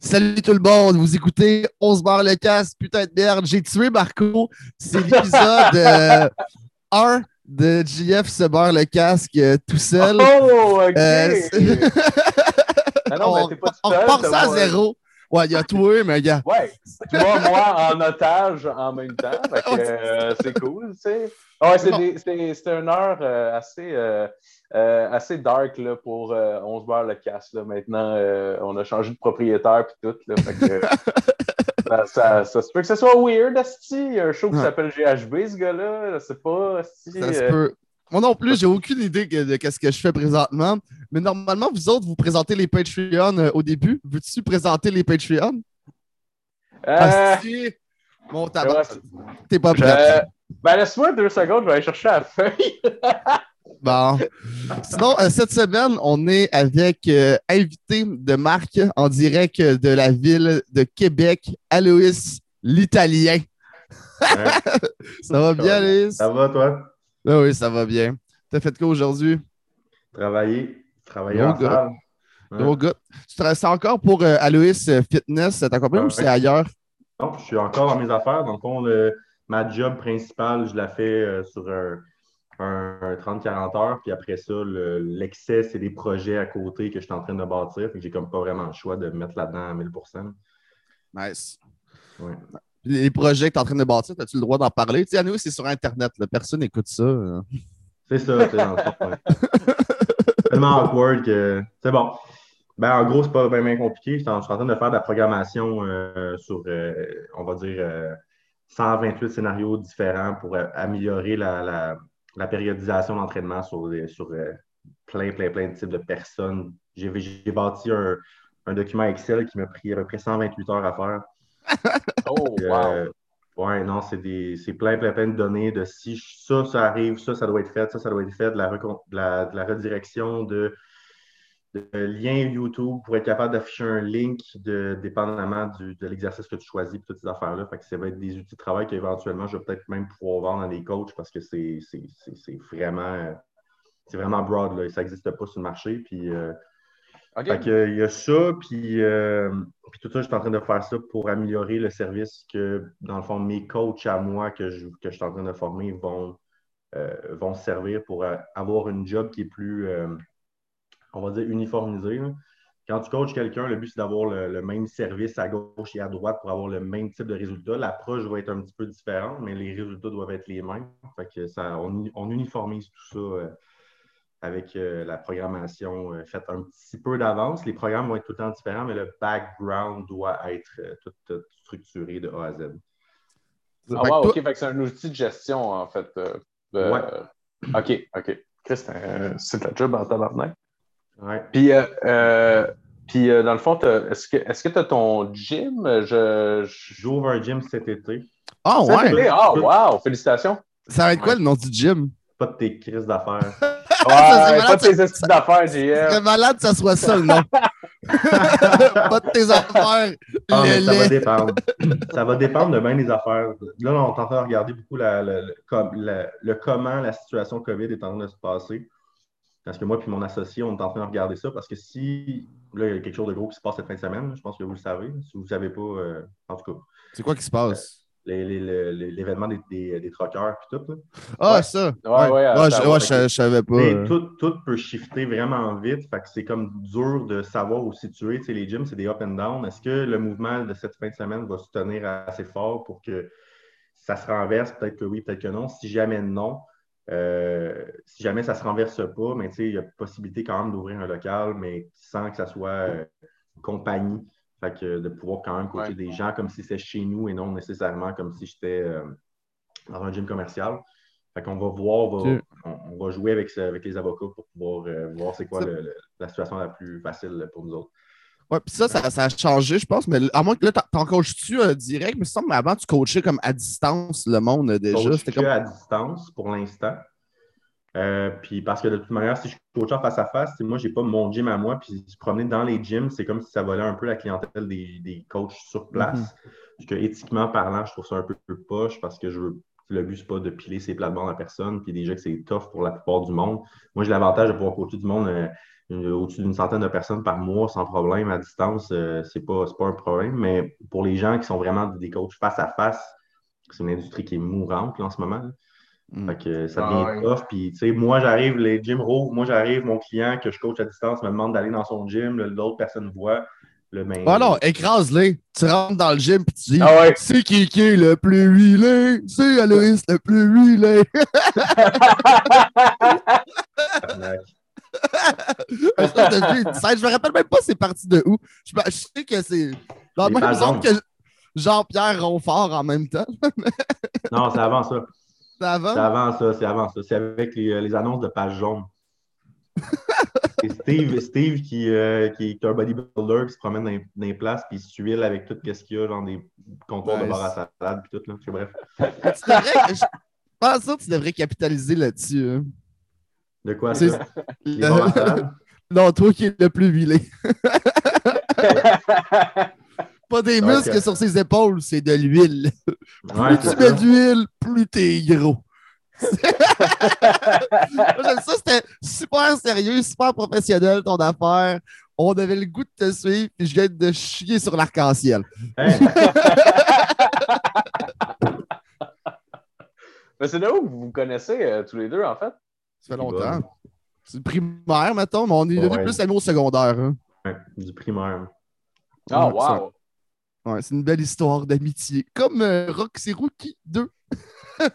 Salut tout le monde, vous écoutez On se barre le casque, putain de merde, j'ai tué Marco. C'est l'épisode 1 de JF se barre le casque euh, tout seul. Oh, ok! Euh, Ah non, mais on pas seul, t'as ça à zéro. Ouais, il y a toi, mais gars. Ouais, toi, moi, en otage en même temps. Euh, c'est cool, tu sais. Ah Ouais, Bon. c'est une heure euh, assez, euh, assez dark là, pour euh, On se barre le casse. Là. Maintenant, euh, on a changé de propriétaire puis tout. Là, fait que, ça, ça, ça se peut que ce soit weird, Asti. Il y a un show qui s'appelle GHB, ce gars-là. Je sais pas, Asti. Ça se euh, peut. Moi non plus, j'ai aucune idée de ce que je fais présentement. Mais normalement, vous autres, vous présentez les Patreons euh, au début. Veux-tu présenter les Patreons? si. Mon tabac. ouais, T'es pas prêt. euh, ben, laisse-moi deux secondes, je vais aller chercher la feuille. Bon. Sinon, euh, cette semaine, on est avec euh, invité de marque en direct de la ville de Québec, Aloïs l'Italien. Ça va bien, Aloïs? Ça va, toi? Ah oui, ça va bien. T'as fait quoi aujourd'hui? Travailler. Travailler en salle. Gros gars. Tu travailles c'est encore pour euh, Aloïs Fitness, ta compagnie, ou Ouais. c'est ailleurs? Non, je suis encore dans mes affaires. Dans le fond, le- ma job principale, je la fais euh, sur un, un- un 30-40 heures. Puis après ça, le- l'excès, c'est des projets à côté que je suis en train de bâtir. Fait que j'ai comme pas vraiment le choix de me mettre là-dedans à 1000 Nice. Ouais. Les projets que tu es en train de bâtir, as-tu le droit d'en parler? Tu sais, Aloïs, c'est sur Internet. là. Personne n'écoute ça. euh. C'est ça, c'est. Tellement awkward que. C'est bon. Ben, en gros, c'est pas bien, bien compliqué. Je suis en train de faire de la programmation euh, sur, euh, on va dire, euh, 128 scénarios différents pour améliorer la, la- la périodisation d'entraînement sur, sur euh, plein, plein, plein de types de personnes. J'ai bâti un, un document Excel qui m'a pris à peu près 128 heures à faire. Oh, Euh, wow. ouais, non, c'est des c'est plein, plein, plein de données de si ça, ça arrive, ça, ça doit être fait, ça, ça doit être fait, de la, recon- de la, de la redirection de, de liens YouTube pour être capable d'afficher un link de, dépendamment du- de l'exercice que tu choisis, puis toutes ces affaires-là. Fait que ça va être des outils de travail qu'éventuellement, je vais peut-être même pouvoir vendre à des coachs parce que c'est vraiment, c'est vraiment broad, là, et ça n'existe pas sur le marché. Puis, euh, fait que, il y a ça, puis, euh, puis tout ça, je suis en train de faire ça pour améliorer le service que, dans le fond, mes coachs à moi que je, que je suis en train de former vont, euh, vont servir pour avoir une job qui est plus, on va dire, uniformisée. là. Quand tu coaches quelqu'un, le but, c'est d'avoir le, le même service à gauche et à droite pour avoir le même type de résultat. L'approche va être un petit peu différente, mais les résultats doivent être les mêmes. Fait que ça, on, on uniformise tout ça. euh, avec euh, la programmation euh, faite un petit peu d'avance. Les programmes vont être tout le temps différents, mais le background doit être euh, tout, tout structuré de A à Z. Ah, wow, OK. Fait que c'est un outil de gestion, en fait. euh, de- Ouais. OK, OK. Chris, c'est ta job en tabarnak. Ouais. Puis, euh, euh, puis euh, dans le fond, est-ce que tu as ton gym? Je, je... J'ouvre un gym cet été. Ah Cet ouais! Ah, wow! Félicitations! Ça va être quoi le nom du gym? Pas de tes crises d'affaires. Ouais, c'est pas de tes estis d'affaires, C'est JF. malade que ça soit ça le nom. pas de tes affaires. Ah, mais ça va dépendre. ça va dépendre de bien des affaires. Là, on est en train de regarder beaucoup la- le comment la situation COVID est en train de se passer. Parce que moi et mon associé, on est en train de regarder ça parce que si là, il y a quelque chose de gros qui se passe cette fin de semaine, je pense que vous le savez. Si vous ne savez pas, euh, en tout cas, C'est quoi qui se passe? les- l'événement des, des, des troqueurs et tout. là. Ah, Ouais. ça. Ouais, ouais, je, ouais, je, je savais pas. Mais euh. tout, tout peut shifter vraiment vite. Fait que c'est comme dur de savoir où situer. Tu sais, les gyms, c'est des up and down. Est-ce que le mouvement de cette fin de semaine va se tenir assez fort pour que ça se renverse? Peut-être que oui, peut-être que non. Si jamais non, euh, si jamais ça ne se renverse pas, mais tu sais, il y a possibilité quand même d'ouvrir un local, mais sans que ça soit euh, compagnie. Fait que de pouvoir quand même coacher Ouais. des gens comme si c'était chez nous et non nécessairement comme si j'étais euh, dans un gym commercial. Fait qu'on va voir, on va, Ok. on, on va jouer avec, les avocats pour pouvoir euh, voir c'est quoi Ça- le- le- la situation la plus facile pour nous autres. Ouais, puis ça, ça, ça a changé, je pense. Mais à moins que là, t'en- coaches-tu euh, direct, mais ça me semble avant, tu coachais comme à distance le monde euh, déjà. C'était comme. à distance pour l'instant. Euh, puis parce que de toute manière, si je coach en face à face, moi, j'ai pas mon gym à moi. Puis se promener dans les gyms, c'est comme si ça volait un peu la clientèle des, des coachs sur place. Mhm. Parce que éthiquement parlant, je trouve ça un peu, peu poche parce que je veux. Le but, c'est pas de piler ses plates-bandes à personne. Puis déjà que c'est tough pour la plupart du monde. Moi, j'ai l'avantage de pouvoir coacher du monde euh, au-dessus d'une centaine de personnes par mois sans problème à distance, euh, c'est pas, pas un problème. Mais pour les gens qui sont vraiment des coachs face à face, c'est une industrie qui est mourante en ce moment. Mm. que ça devient ah, tough. Puis, tu sais, moi, j'arrive, les gym row, moi, j'arrive, mon client que je coach à distance me demande d'aller dans son gym, l'autre personne voit. Le même... Ah non, écrase-les. Tu rentres dans le gym puis tu dis ah C'est qui qui est le plus huilé? C'est Aloïs le plus huilé je me rappelle même pas c'est parti de où. Je, sais que c'est dans la même zone que Jean-Pierre Ronfort en même temps. non, c'est avant ça. C'est avant? C'est avant ça, c'est avant ça. C'est avec les, euh, les, annonces de page jaune. C'est Steve, Steve qui, euh, qui, est un bodybuilder qui se promène dans, les, places puis il se huile avec tout ce qu'il y a, genre des comptoirs de bar à salade puis tout. Là. Bref. tu devrais, je pense que tu devrais capitaliser là-dessus. Hein. De quoi ça? non, toi qui es le plus huilé. Pas des muscles sur ses épaules, c'est de l'huile. plus tu mets d'huile, plus t'es gros. J'aime ça, c'était super sérieux, super professionnel ton affaire. On avait le goût de te suivre, puis je viens de chier sur l'arc-en-ciel. c'est là où vous vous connaissez euh, tous les deux, en fait? Ça fait longtemps. C'est primaire, mettons, mais on est devenu plus amis au secondaire. Hein. Ouais, du primaire. Ah, oh, wow! Ouais, c'est une belle histoire d'amitié. Comme euh, Roxy Rookie 2.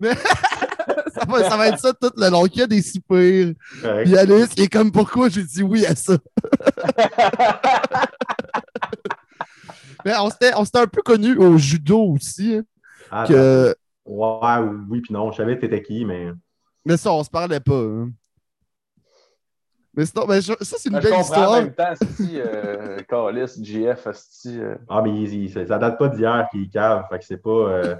Mais ça, va, ça, va, être ça tout le long. Il y a des. Puis Alice, il est comme pourquoi j'ai dit oui à ça? Mais on s'était un peu connus au judo aussi. Hein, ah, que... Ouais, oui, puis non. Je savais que t'étais qui, mais. Mais ça, on se parlait pas. Hein. Mais, mais ça, c'est une belle histoire. En même temps, si euh, Carlis, GF, Asti. Euh... Ah, mais il, ça, date pas d'hier qu'il cave, fait que c'est pas. Euh...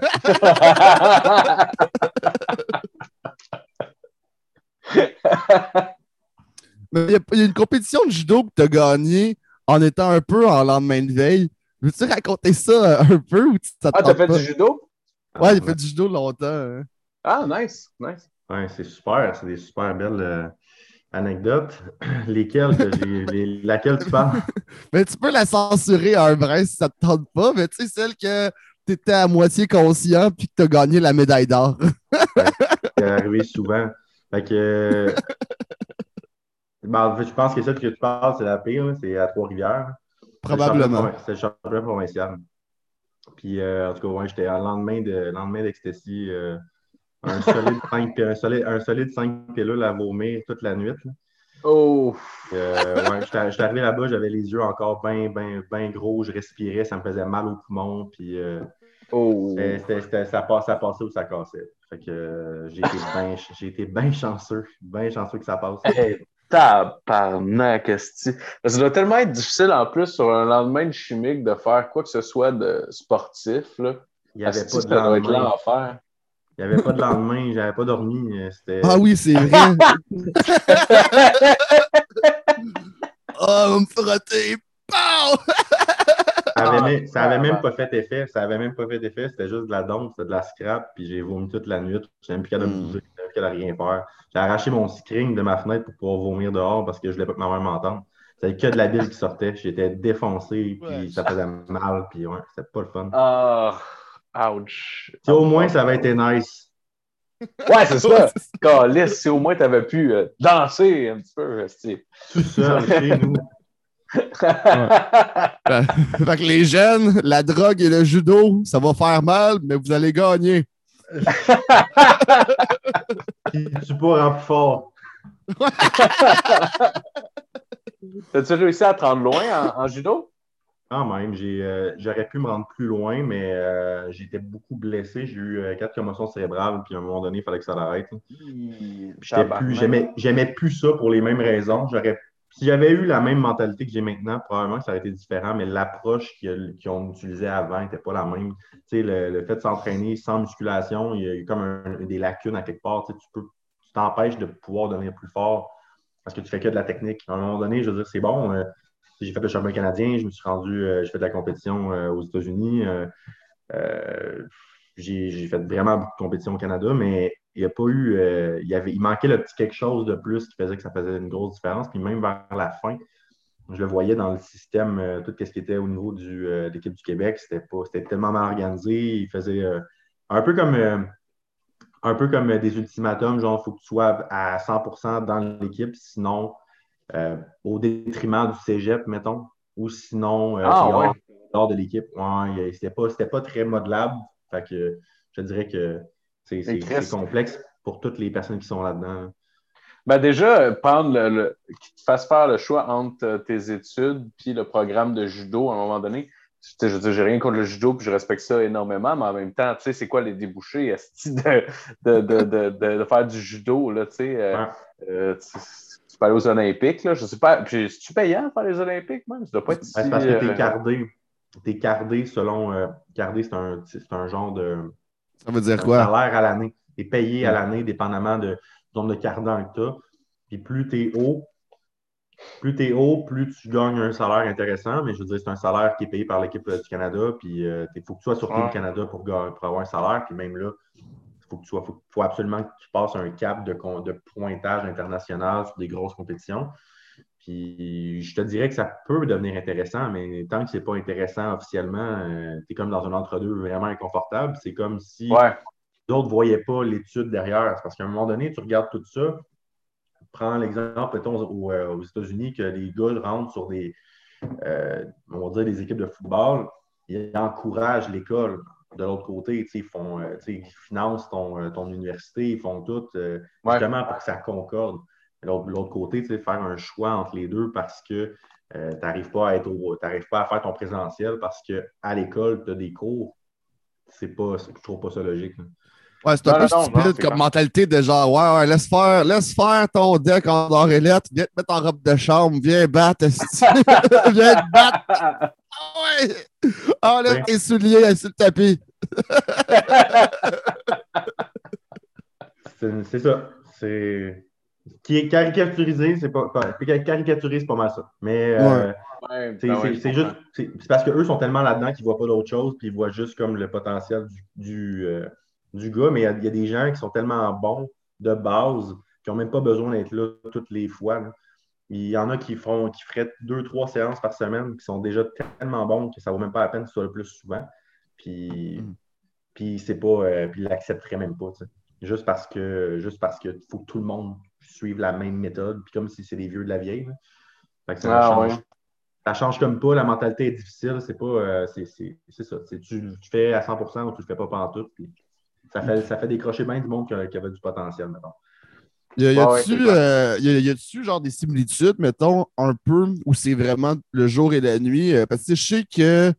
mais il y, a une compétition de judo que tu as gagnée en étant un peu en lendemain de veille. Veux-tu raconter ça un peu ou tu Ah, t'as fait du judo? Ouais, j'ai fait du judo longtemps. Hein. Ah, nice, nice. Ouais, c'est super, c'est des super belles. Euh, Anecdote, lesquelles que laquelle tu parles? mais tu peux la censurer à un brin si ça te tente pas, mais tu sais, celle que tu étais à moitié conscient puis que tu as gagné la médaille d'or. c'est arrivé souvent. Fait que. Ben, je pense que celle que tu parles, c'est la pire, c'est à Trois-Rivières. Probablement. C'est le championnat provincial. Puis, euh, en tout cas, ouais, j'étais en lendemain, de, lendemain d'ecstasy. Euh, un solide 5 un solide, un solide 5 pilules à vomir toute la nuit. Oh! Euh, ouais, j'étais arrivé là-bas, j'avais les yeux encore bien, bien, bien gros, je respirais, ça me faisait mal au poumon, puis euh, oh. ça, passait, ça passait ou ça cassait. Fait que euh, j'ai été bien chanceux, bien chanceux que ça passe. Hey, tabarnak, Ça doit tellement être difficile en plus sur un lendemain de chimique de faire quoi que ce soit de sportif. Là. Il n'y avait pas de lendemain. faire. Il n'y avait pas de lendemain, j'avais pas dormi. Euh, ah oui, c'est vrai. oh, on me frotter. ça avait, ça avait même pas fait effet. Ça avait même pas fait effet. C'était juste de la dompe, c'était de la scrap. Puis j'ai vomi toute la nuit. J'étais même plus capable de hmm. bouger, plus capable de rien faire. J'ai arraché mon screen de ma fenêtre pour pouvoir vomir dehors parce que je voulais pas que ma mère m'entende. C'était que de la bile qui sortait. J'étais défoncé, puis ça faisait mal. Puis ouais, c'était pas le fun. Ah. Ouch. Si au moins ça avait été nice. Ouais, c'est ça. Calice, si au moins tu avais pu euh, danser un petit peu. Tout seul chez nous. Fait que les jeunes, la drogue et le judo, ça va faire mal, mais vous allez gagner. tu pourras plus fort. As-tu réussi à te rendre loin en judo? Quand même, euh, j'aurais pu me rendre plus loin, mais euh, j'étais beaucoup blessé. J'ai eu euh, quatre commotions cérébrales, puis à un moment donné, il fallait que ça l'arrête. J'aimais plus ça pour les mêmes raisons. Si j'avais eu la même mentalité que j'ai maintenant, probablement que ça aurait été différent, mais l'approche qu'ils ont utilisée avant n'était pas la même. Le, le, fait de s'entraîner sans musculation, il y a comme des lacunes à quelque part. Tu peux, tu t'empêches de pouvoir devenir plus fort parce que tu fais que de la technique. À un moment donné, je veux dire, c'est bon j'ai fait le championnat canadien, je me suis rendu, euh, j'ai fait de la compétition euh, aux États-Unis. Euh, j'ai fait vraiment beaucoup de compétitions au Canada, mais il, a pas eu. Euh, il, avait, il manquait le petit quelque chose de plus qui faisait que ça faisait une grosse différence. Puis même vers la fin, je le voyais dans le système, euh, tout ce qui était au niveau du, de l'équipe du Québec, c'était pas c'était tellement mal organisé. Il faisait un peu comme un peu comme des ultimatums, genre il faut que tu sois à 100% dans l'équipe, sinon au détriment du cégep, mettons, ou sinon ah, hors, de l'équipe. Ouais, c'était pas, pas très modelable. Fait que je dirais que c'est complexe pour toutes les personnes qui sont là-dedans. Ben déjà, prendre le, qu'il te fasse faire le choix entre euh, tes études puis le programme de judo à un moment donné. Je veux dire, j'ai rien contre le judo, puis je respecte ça énormément, mais en même temps, tu sais, c'est quoi les débouchés de, de, de, de, faire du judo, là, tu sais. Euh, euh, tu, peux aller aux Olympiques, là, je sais pas. Puis, tu payant faire les Olympiques, même? Ça doit pas être si, parce que t'es cardé. T'es cardé selon. cardé, c'est un, un genre de ça veut dire quoi? salaire à l'année. Tu es payé à l'année dépendamment de nombre de cardan que tu as. Puis plus tu es haut, plus tu es haut, plus tu gagnes un salaire intéressant. Mais je veux dire, c'est un salaire qui est payé par l'équipe du Canada. Puis il euh, faut que tu sois sur le Canada pour, pour, avoir un salaire. Puis même là, il faut, que tu sois, faut, absolument que tu passes un cap de, de pointage international sur des grosses compétitions. Puis je te dirais que ça peut devenir intéressant, mais tant que ce n'est pas intéressant officiellement, euh, tu es comme dans un entre-deux vraiment inconfortable. C'est comme si d'autres ne voyaient pas l'étude derrière. Parce qu'à un moment donné, tu regardes tout ça. Prends l'exemple, peut-être euh, aux, États-Unis, que les gars rentrent sur des, euh, on va dire, des équipes de football. Ils encouragent l'école de l'autre côté. Ils, font, ils financent ton, ton, université, ils font tout justement pour que ça concorde l'autre côté, faire un choix entre les deux parce que euh, tu n'arrives pas à être pas à faire ton présentiel parce qu'à l'école, tu as des cours. C'est pas, je trouve pas ça logique. Ouais, c'est un peu stupide comme mentalité de genre, ouais, ouais, laisse faire, laisse faire ton deck en orélette, viens te mettre en robe de chambre, viens battre, viens te battre. Ah ouais! Ah, là, tes souliers sur le tapis. c'est ça. C'est qui est caricaturisé, c'est pas, caricaturisé, c'est pas mal ça. Mais euh, c'est juste, c'est parce qu'eux sont tellement là-dedans qu'ils ne voient pas d'autre chose, puis ils voient juste comme le potentiel du, du, euh, gars. Mais il y, a des gens qui sont tellement bons de base qui n'ont même pas besoin d'être là toutes les fois. Il y en a qui font, qui feraient deux, trois séances par semaine, qui sont déjà tellement bons que ça ne vaut même pas la peine que ce soit le plus souvent. Puis, mm. puis c'est pas, euh, puis ils l'accepteraient même pas. Juste parce que, juste parce qu'il faut que tout le monde suivre la même méthode, puis comme si c'est des vieux de la vieille. ça, ah, change, ça change comme pas, la mentalité est difficile, c'est pas. Euh, c'est ça. Tu, tu fais à 100% ou tu le fais pas pendant tout. Puis ça fait, ça fait décrocher bien du monde qui, avait du potentiel, mettons. Y a-tu euh, y a, genre des similitudes, mettons, un peu où c'est vraiment le jour et la nuit? Euh, parce que je sais que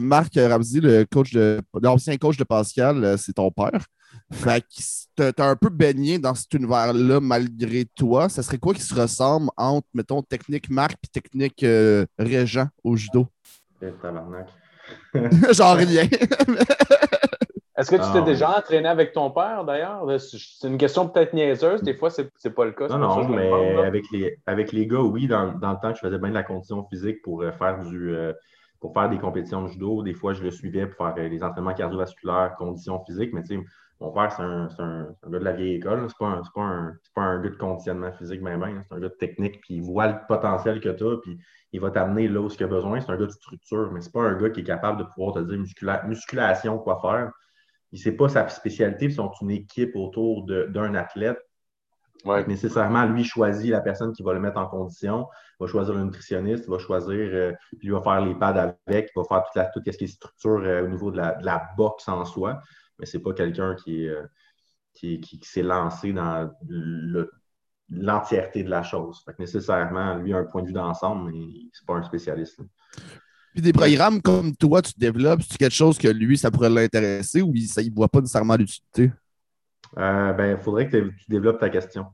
Marc Ramsey, le coach de l'ancien coach de Pascal, c'est ton père. Fait que t'as un peu baigné dans cet univers-là malgré toi. Ça serait quoi qui se ressemble entre, mettons, technique Marc et technique euh, Régent au judo? Eh, Genre rien. Est-ce que tu t'es ah, déjà entraîné avec ton père, d'ailleurs? C'est une question peut-être niaiseuse. Des fois, c'est pas le cas. Non, non, mais avec, les, avec les gars, oui, dans, dans, le temps, je faisais bien de la condition physique pour euh, faire du... Euh, pour faire des compétitions de judo. Des fois, je le suivais pour faire les entraînements cardiovasculaires, conditions physiques, mais tu sais, mon père, c'est un, un, gars de la vieille école. C'est pas, un, pas, un, pas un gars de conditionnement physique, même. C'est un gars de technique, puis il voit le potentiel que tu as, puis il va t'amener là où il a besoin. C'est un gars de structure, mais c'est pas un gars qui est capable de pouvoir te dire musculation, quoi faire. Il sait pas sa spécialité, puis ils sont une équipe autour d'un athlète. Ouais. Nécessairement, lui choisit la personne qui va le mettre en condition, il va choisir le nutritionniste, il va choisir, euh, puis il va faire les pads avec, il va faire toute, la, tout ce qui est structure euh, au niveau de la, de la boxe en soi mais c'est pas quelqu'un qui, euh, qui, s'est lancé dans l'entièreté de la chose. nécessairement, lui a un point de vue d'ensemble, mais c'est pas un spécialiste. Puis des programmes comme toi, tu développes, c'est quelque chose que lui, ça pourrait l'intéresser ou il ne voit pas nécessairement l'utilité? Euh, ben, il faudrait que tu développes ta question.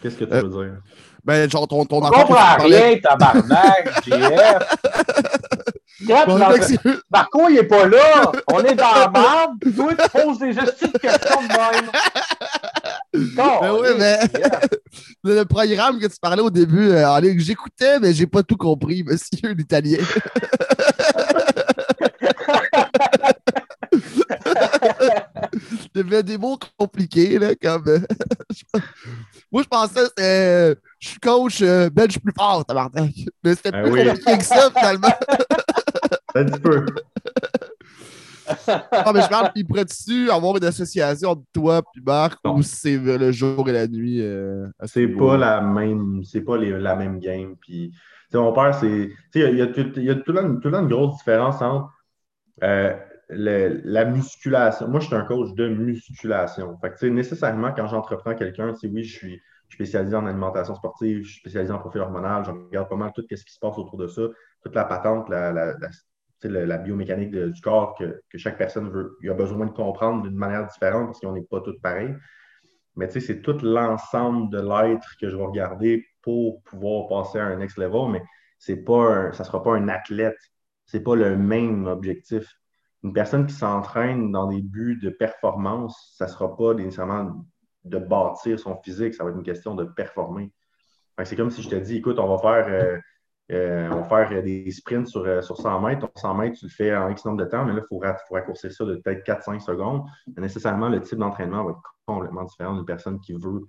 Qu'est-ce que tu euh, veux dire? Ben, genre, ton, ton enfant. Comprends rien, tabarnak, JF. Bon, Marco, il n'est pas là. On est dans la merde. Toi, tu poses des gestes de questions de même. Ben oui, mais le programme que tu parlais au début, euh, j'écoutais, mais j'ai pas tout compris, monsieur l'italien. devais des mots compliqués, là, comme. euh, Moi, je pensais que euh, Je suis coach, euh, ben, je suis plus fort, tabarnak. Mais c'était Ah plus oui. compliqué que ça, finalement. Un petit peu. Mais je parle, il pourrait-tu avoir une association entre toi et Marc ou c'est le jour et la nuit? euh, C'est pas la même, c'est pas les- la même game. Puis, mon père, c'est, tu sais, il y a, tout- il y a tout le temps, tout le temps une grosse différence entre euh, la musculation. Moi, je suis un coach de musculation. Fait que, nécessairement, quand j'entreprends quelqu'un, sais, oui, je suis spécialisé en alimentation sportive, je suis spécialisé en profil hormonal, je regarde pas mal tout ce qui se passe autour de ça, toute la patente, la, la, la- biomécanique du corps que, que chaque personne veut, il a besoin de comprendre d'une manière différente parce qu'on n'est pas tous pareils. Mais c'est tout l'ensemble de l'être que je vais regarder pour pouvoir passer à un next level, mais pas ça ne sera pas un athlète. C'est pas le même objectif. Une personne qui s'entraîne dans des buts de performance, ça ne sera pas nécessairement de bâtir son physique, ça va être une question de performer. C'est comme si je te dis, écoute, on va faire, euh, euh, faire des sprints sur, euh, sur 100 mètres. Ton 100 mètres, tu le fais en X nombre de temps, mais là, il faut, ra- faut raccourcir ça de peut-être 4-5 secondes. Nécessairement, le type d'entraînement va être complètement différent d'une personne qui veut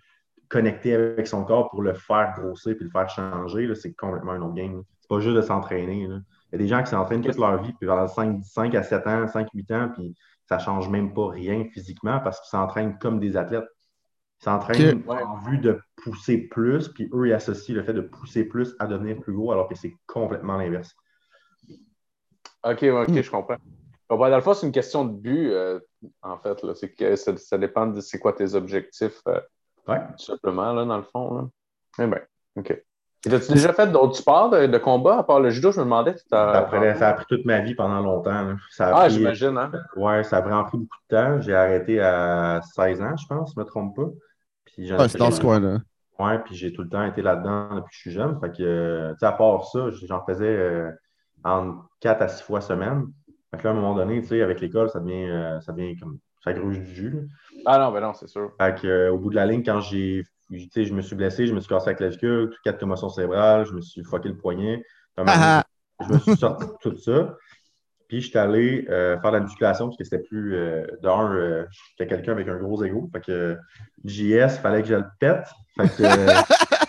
connecter avec son corps pour le faire grossir puis le faire changer. C'est complètement un autre game. C'est pas juste de s'entraîner. Il y a des gens qui s'entraînent toute leur vie, puis pendant 5, 5 à 7 ans, 5-8 ans, puis ça change même pas rien physiquement parce qu'ils s'entraînent comme des athlètes. Ils s'entraînent Ok. en vue de pousser plus, puis eux, ils associent le fait de pousser plus à devenir plus gros, alors que c'est complètement l'inverse. OK, OK, je comprends. Bon, ben, dans le fond, c'est une question de but, euh, en fait. là. C'est que ça, ça dépend de c'est quoi tes objectifs, euh, Ouais. tout simplement, là, dans le fond. Là. Eh bien, OK. Et as-tu déjà fait d'autres sports de, de combat à part le judo? Je me demandais. Tu t'as- Ça, a pris toute ma vie pendant longtemps. là. Ça a Ah, pris- j'imagine, hein? Ouais, ça a vraiment pris beaucoup de temps. J'ai arrêté à 16 ans, je pense, je ne me trompe pas. Puis j'en ai Ouais, c'est fait- dans ce coin-là. Ouais, puis j'ai tout le temps été là-dedans depuis que je suis jeune. Fait que, euh, tu sais, à part ça, j'en faisais euh, en 4 à 6 fois semaine. Fait que là, à un moment donné, tu sais, avec l'école, ça devient, euh, ça devient comme, ça gruge du jus. là. Ah non, ben non, c'est sûr. Fait que, euh, au bout de la ligne, quand j'ai, je me suis blessé, je me suis cassé la clavicule, quatre commotions cérébrales, je me suis fucké le poignet. Donné, Ah, je me suis sorti de tout ça. Puis, je suis allé euh, faire de la musculation parce que c'était plus. Euh, D'un, euh, j'étais quelqu'un avec un gros ego. Fait que JS, il fallait que je le pète. Fait que.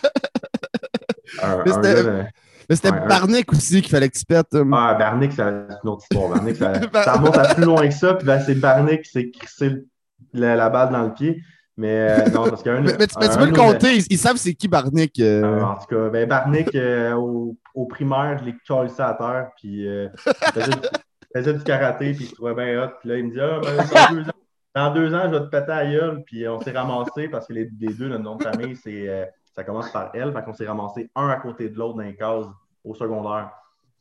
un, Mais c'était- un- Barnick aussi qu'il fallait que tu pètes. euh. Ah, Barnick, c'est une autre histoire. Barnick, ça, ça remonte à plus loin que ça. Puis là, c'est Barnick qui s'est crissé la, la balle dans le pied. Mais euh, non, parce qu'un. mais, mais tu, mais tu un- peux un le compter, ils, ils savent c'est qui Barnick. euh. euh, en tout cas, ben Barnick, euh, au, au primaire, je l'ai collé ça à terre, puis euh, il faisait, du- il faisait du karaté, puis il se trouvait bien hot. Puis là, il me dit Ah, ben, dans, deux ans, dans deux ans, je vais te péter à la gueule. Puis on s'est ramassé parce que les, les deux, notre nom de famille, c'est, euh, ça commence par L. Fait qu'on s'est ramassé un à côté de l'autre dans les cases au secondaire.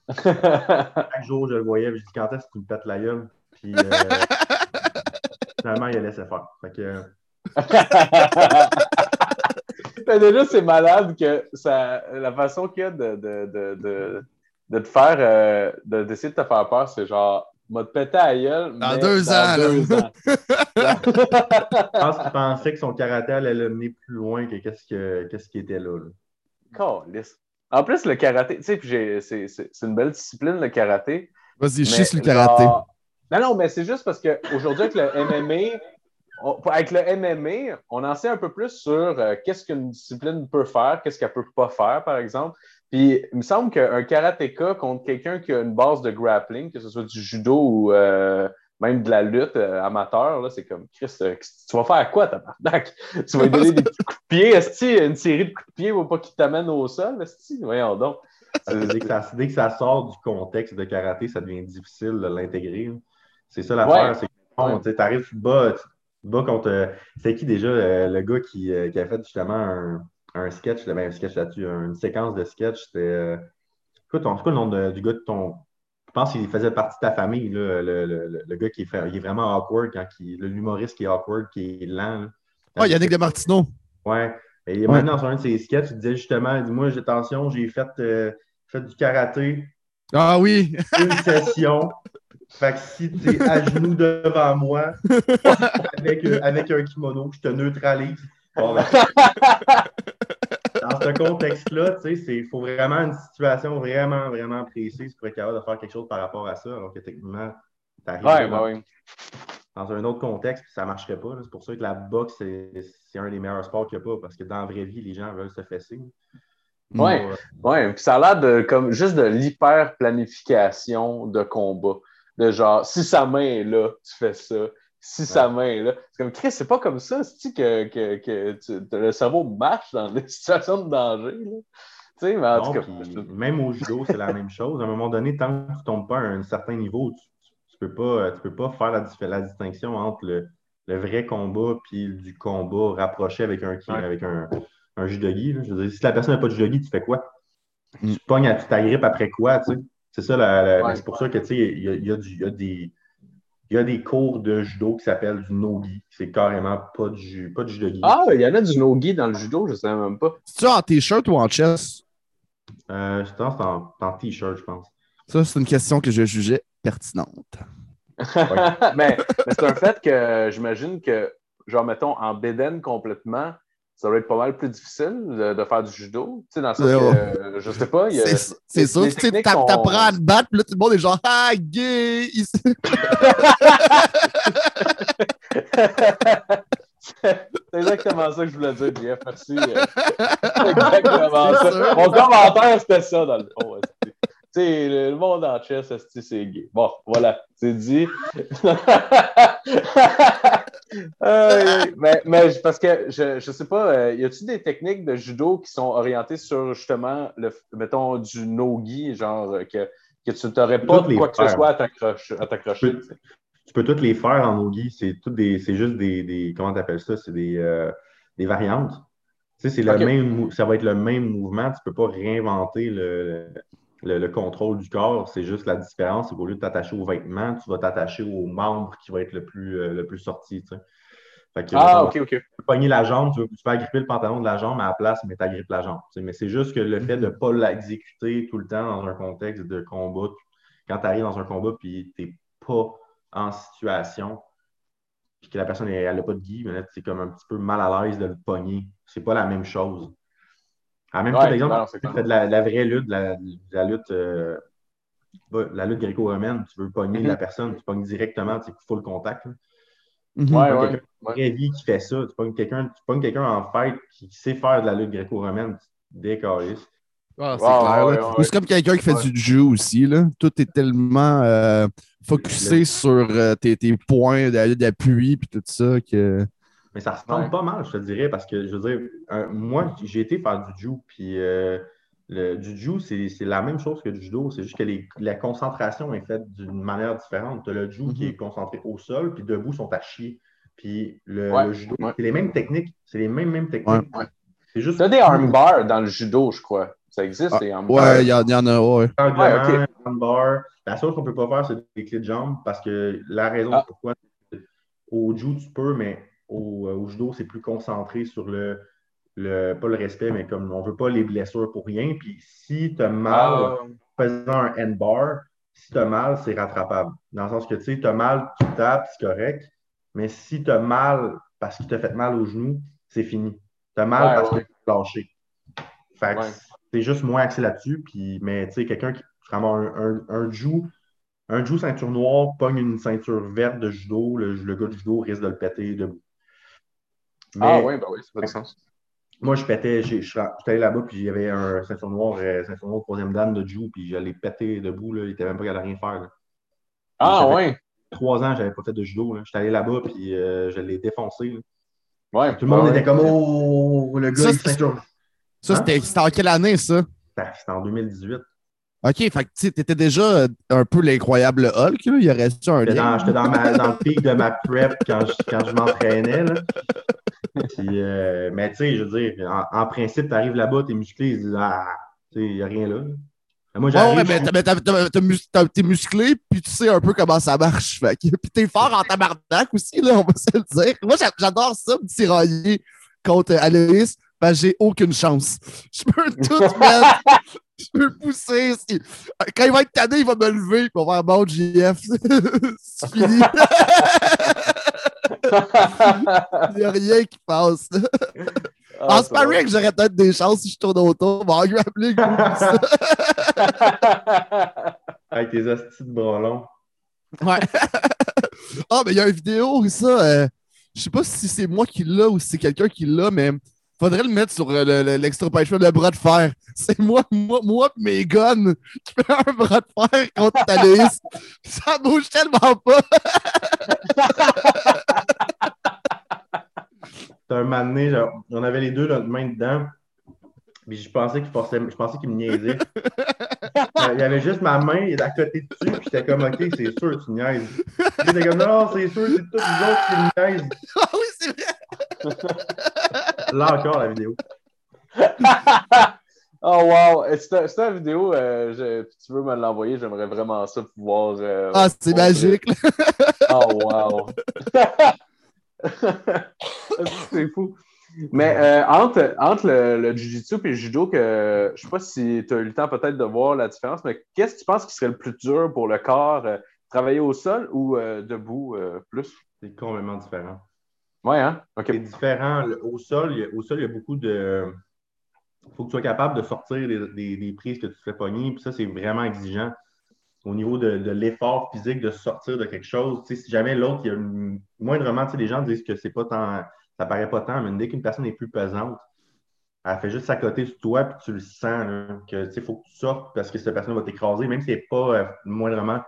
Chaque jour, je le voyais, puis je dis Quand est-ce que tu me pètes la gueule? Puis euh, finalement, il a laissé faire. Fait que. Ben, déjà, c'est malade que ça, la façon qu'il y a de, de, de, de, de te faire, euh, de- d'essayer de te faire peur, c'est genre, m'a te péter à gueule. Dans mais deux dans ans, là. deux ans. Je pense qu'il pensait que son karaté allait le mener plus loin que qu'est-ce que- qu'est-ce qui était là. En plus, le karaté, tu sais, puis j'ai- c'est c'est- c'est une belle discipline, le karaté. Vas-y, sur le karaté. genre- Non, non, mais c'est juste parce qu'aujourd'hui, avec le MMA, on- avec le MMA, on en sait un peu plus sur euh, qu'est-ce qu'une discipline peut faire, qu'est-ce qu'elle peut pas faire, par exemple. Puis, il me semble qu'un karatéka contre quelqu'un qui a une base de grappling, que ce soit du judo ou euh, même de la lutte euh, amateur, là, c'est comme, Chris, tu vas faire quoi, tabarnak? Tu vas lui donner des petits coups de pied, esti, une série de coups de pied, pour pas qu'il t'amène au sol, esti? Voyons donc. Dès que, ça, dès que ça sort du contexte de karaté, ça devient difficile de l'intégrer. C'est ça l'affaire. Ouais. C'est que tu arrives, tu te bats, tu te bats contre. euh, C'est qui déjà euh, le gars qui, euh, qui a fait justement un, un sketch, là, ben, un sketch là-dessus, une séquence de sketch. C'était. Écoute, ton- c'est quoi le nom de- du gars de ton. Je pense qu'il faisait partie de ta famille, là, le, le- le- gars qui est, il est vraiment awkward, quand il- l'humoriste qui est awkward, qui est lent. là. Oh, Yannick de Martineau. Ouais. Et Ouais. maintenant, sur un de ses sketchs, il disait justement, dis-moi, j'ai attention, j'ai fait, euh, fait du karaté, Ah oui. une session. Fait que si tu es à genoux devant moi, avec, un- avec un kimono, je te neutralise. Bon, ben, dans ce contexte-là, tu sais, il faut vraiment une situation vraiment, vraiment précise pour être capable de faire quelque chose par rapport à ça, alors que techniquement, tu arrives Ouais, oui. dans un autre contexte, puis ça ne marcherait pas. C'est pour ça que la boxe, c'est un des meilleurs sports qu'il n'y a pas, parce que dans la vraie vie, les gens veulent se fesser. Oui, ouais. Puis ça a l'air de comme juste de l'hyper-planification de combat. De genre, si sa main est là, tu fais ça. Si sa main est là. C'est comme Chris, c'est pas comme ça, cest que, que, que le cerveau marche dans des situations de danger. Là? Tu sais, mais en tout cas, même au judo, c'est la même chose. À un moment donné, tant que tu ne tombes pas à un certain niveau, tu tu peux pas, tu peux pas faire la, la distinction entre le, le, vrai combat et du combat rapproché avec un, avec un, un judogi. Je veux dire, si la personne n'a pas de judogi, tu fais quoi? Tu mm. pognes à ta grippe après quoi? Tu sais? C'est ça, la, c'est pour ça que il y a, y, a y a des. Il y a des cours de judo qui s'appellent du no-gi. C'est carrément pas du, pas du judogi. Ah, il y en a du no-gi dans le judo, je ne sais même pas. C'est-tu en t-shirt ou en chess? Euh, je pense en, en t-shirt, je pense. Ça, c'est une question que je jugeais pertinente. mais, c'est un fait que j'imagine que, genre, mettons, en bédaine complètement, ça va être pas mal plus difficile de, faire du judo. Tu sais, dans le sens que, euh, je sais pas. C'est sûr, tu t'apprends à te battre, puis là, tout le monde est genre, ah, gay! C'est exactement ça que je voulais dire, Jeff. Merci. exactement ça. Mon commentaire, c'était ça, dans le fond le, monde en chess, c'est gay? Bon, voilà, c'est dit. mais, mais, parce que je ne sais pas, euh, y a-t-il des techniques de judo qui sont orientées sur justement, le, mettons, du no-gi, genre que, que tu n'aurais pas quoi que ce soit à t'accrocher? Tu, peux toutes les faire en no-gi. C'est juste des, des comment tu appelles ça? C'est des, euh, des variantes. Tu sais, c'est le même, ça va être le même mouvement. Tu ne peux pas réinventer le, le, contrôle du corps, c'est juste la différence. C'est qu'au lieu de t'attacher aux vêtements, tu vas t'attacher aux membres qui va être le plus, euh, le plus sorti. ah, ok, ok. Tu peux pogner la jambe, tu, veux, tu peux agripper le pantalon de la jambe à la place, mais tu agrippes la jambe. Mais c'est juste que le fait de ne pas l'exécuter tout le temps dans un contexte de combat, quand tu arrives dans un combat puis tu n'es pas en situation, puis que la personne n'a pas de guide, c'est comme un petit peu mal à l'aise de le pogner. C'est pas la même chose. En même temps, exemple, tu fais de la, vraie lutte, la, la lutte, euh, la lutte gréco-romaine, tu veux pogner mm-hmm. la personne, tu pognes directement, tu full contact. Mm-hmm. Ouais, ouais, ouais. vie qui fait ça, tu pognes quelqu'un quelqu'un en fait qui sait faire de la lutte gréco-romaine, décaliste. Ah, c'est clair. c'est comme quelqu'un qui fait du jeu aussi. Là. Tout est tellement euh, focusé sur euh, tes, tes, points d'appui et tout ça que. Mais ça ressemble pas mal, je te dirais, parce que je veux dire, moi, j'ai été faire du jiu, puis euh, le, du jiu, c'est la même chose que du judo, c'est juste que la concentration est faite d'une manière différente. Tu as le jiu qui est mhm. concentré au sol, puis debout sont à chier. Puis le, judo, c'est les mêmes techniques. C'est les mêmes, mêmes techniques. C'est juste. Tu as des armbars dans le judo, je crois. Ça existe, ah, les armbars. Ouais, il y, en a, ouais. Armbar. La seule qu'on ne peut pas faire, c'est des clés de jambes parce que la raison ah. pourquoi au jiu, tu peux, mais au, euh, au judo, c'est plus concentré sur le, le, pas le respect, mais comme on veut pas les blessures pour rien. Puis si tu as mal ah. faisant un end bar, si tu as mal, c'est rattrapable. Dans le sens que tu sais, tu as mal, tu tapes, c'est correct. Mais si tu as mal parce qu'il t'a fait mal au genou, c'est fini. Tu as mal parce que tu as lâché. Fait c'est juste moins axé là-dessus. Puis, mais tu sais, quelqu'un qui vraiment un, un, un joue un joue ceinture noire, pogne une ceinture verte de judo, le, le, gars du judo risque de le péter debout ah oui, bah oui, ça fait du sens. Moi, je pétais, je suis allé là-bas, puis il y avait un ceinture noir, euh, ceinture noire troisième dame de Jou, puis j'allais péter debout, là, il était même pas capable de rien faire. Ah oui? Trois ans, j'avais pas fait de judo. J'étais allé là-bas, puis euh, je l'ai défoncé. Ouais, Tout le monde était comme, oh, le gars, ça, il ceinture. Ça, c'était en quelle année, ça? C'était en 2018. OK, fait que tu étais déjà euh, un peu l'incroyable Hulk, là. il resté un lien. J'étais dans, dans, le pic de ma prep quand je, quand je m'entraînais. Euh, mais tu sais, je veux dire, en, principe, tu arrives là-bas, t'es musclé, ils disent Ah, tu sais, il n'y a rien là. Moi, ouais, mais t'es musclé, puis tu sais un peu comment ça marche. Fait. Puis t'es fort en tabarnak aussi, là, on va se le dire. Moi, j'adore ça, me tirailler contre Aloïs, ben j'ai aucune chance. Je peux tout mettre. Je peux pousser. Quand il va être tanné, il va me lever, on va faire bon, JF. C'est fini. Il n'y a rien qui passe. Ah, en sparring, j'aurais peut-être des chances si je tourne autour. Bon, il va appeler Avec tes astuces de bras longs. Ouais. Ah, mais il y a une vidéo, ça. euh, je sais pas si c'est moi qui l'a ou si c'est quelqu'un qui l'a, mais faudrait le mettre sur euh, le- le- l'extra page le bras de fer. C'est moi, moi, moi pis mes guns qui fait un bras de fer contre Taloïs. Ça bouge tellement pas. Un moment donné, genre, on avait les deux notre main dedans. Puis je pensais qu'il forçait, je pensais qu'il me niaisait. Euh, il y avait juste ma main à côté dessus, puis j'étais comme, OK, c'est sûr, tu niaises. Était comme, non, c'est sûr, c'est tous les autres qui niaisent. Ah oui, c'est vrai. Là encore, la vidéo. Oh wow! C'était c'était une vidéo, euh, je- tu veux me l'envoyer, j'aimerais vraiment ça pouvoir. euh, Ah, c'est magique. Oh wow! c'est fou. Mais euh, entre, entre le, le Jiu-Jitsu et le Judo, que je sais pas si tu as eu le temps peut-être de voir la différence, mais qu'est-ce que tu penses qui serait le plus dur pour le corps? euh, travailler au sol ou euh, debout plus? C'est complètement différent. Ouais, hein? C'est différent. Au sol, il y a, au sol, il y a beaucoup de. Il faut que tu sois capable de sortir des, des- des prises que tu te fais pogner. Puis ça, c'est vraiment exigeant. Au niveau de, de l'effort physique de sortir de quelque chose. Si jamais l'autre, il y a moindrement, les gens disent que c'est pas tant. Ça paraît pas tant, mais dès qu'une personne est plus pesante, elle fait juste s'accoter sur toi, puis tu le sens, là, que tu sais, faut que tu sortes parce que cette personne va t'écraser, même si elle n'est pas euh, moindrement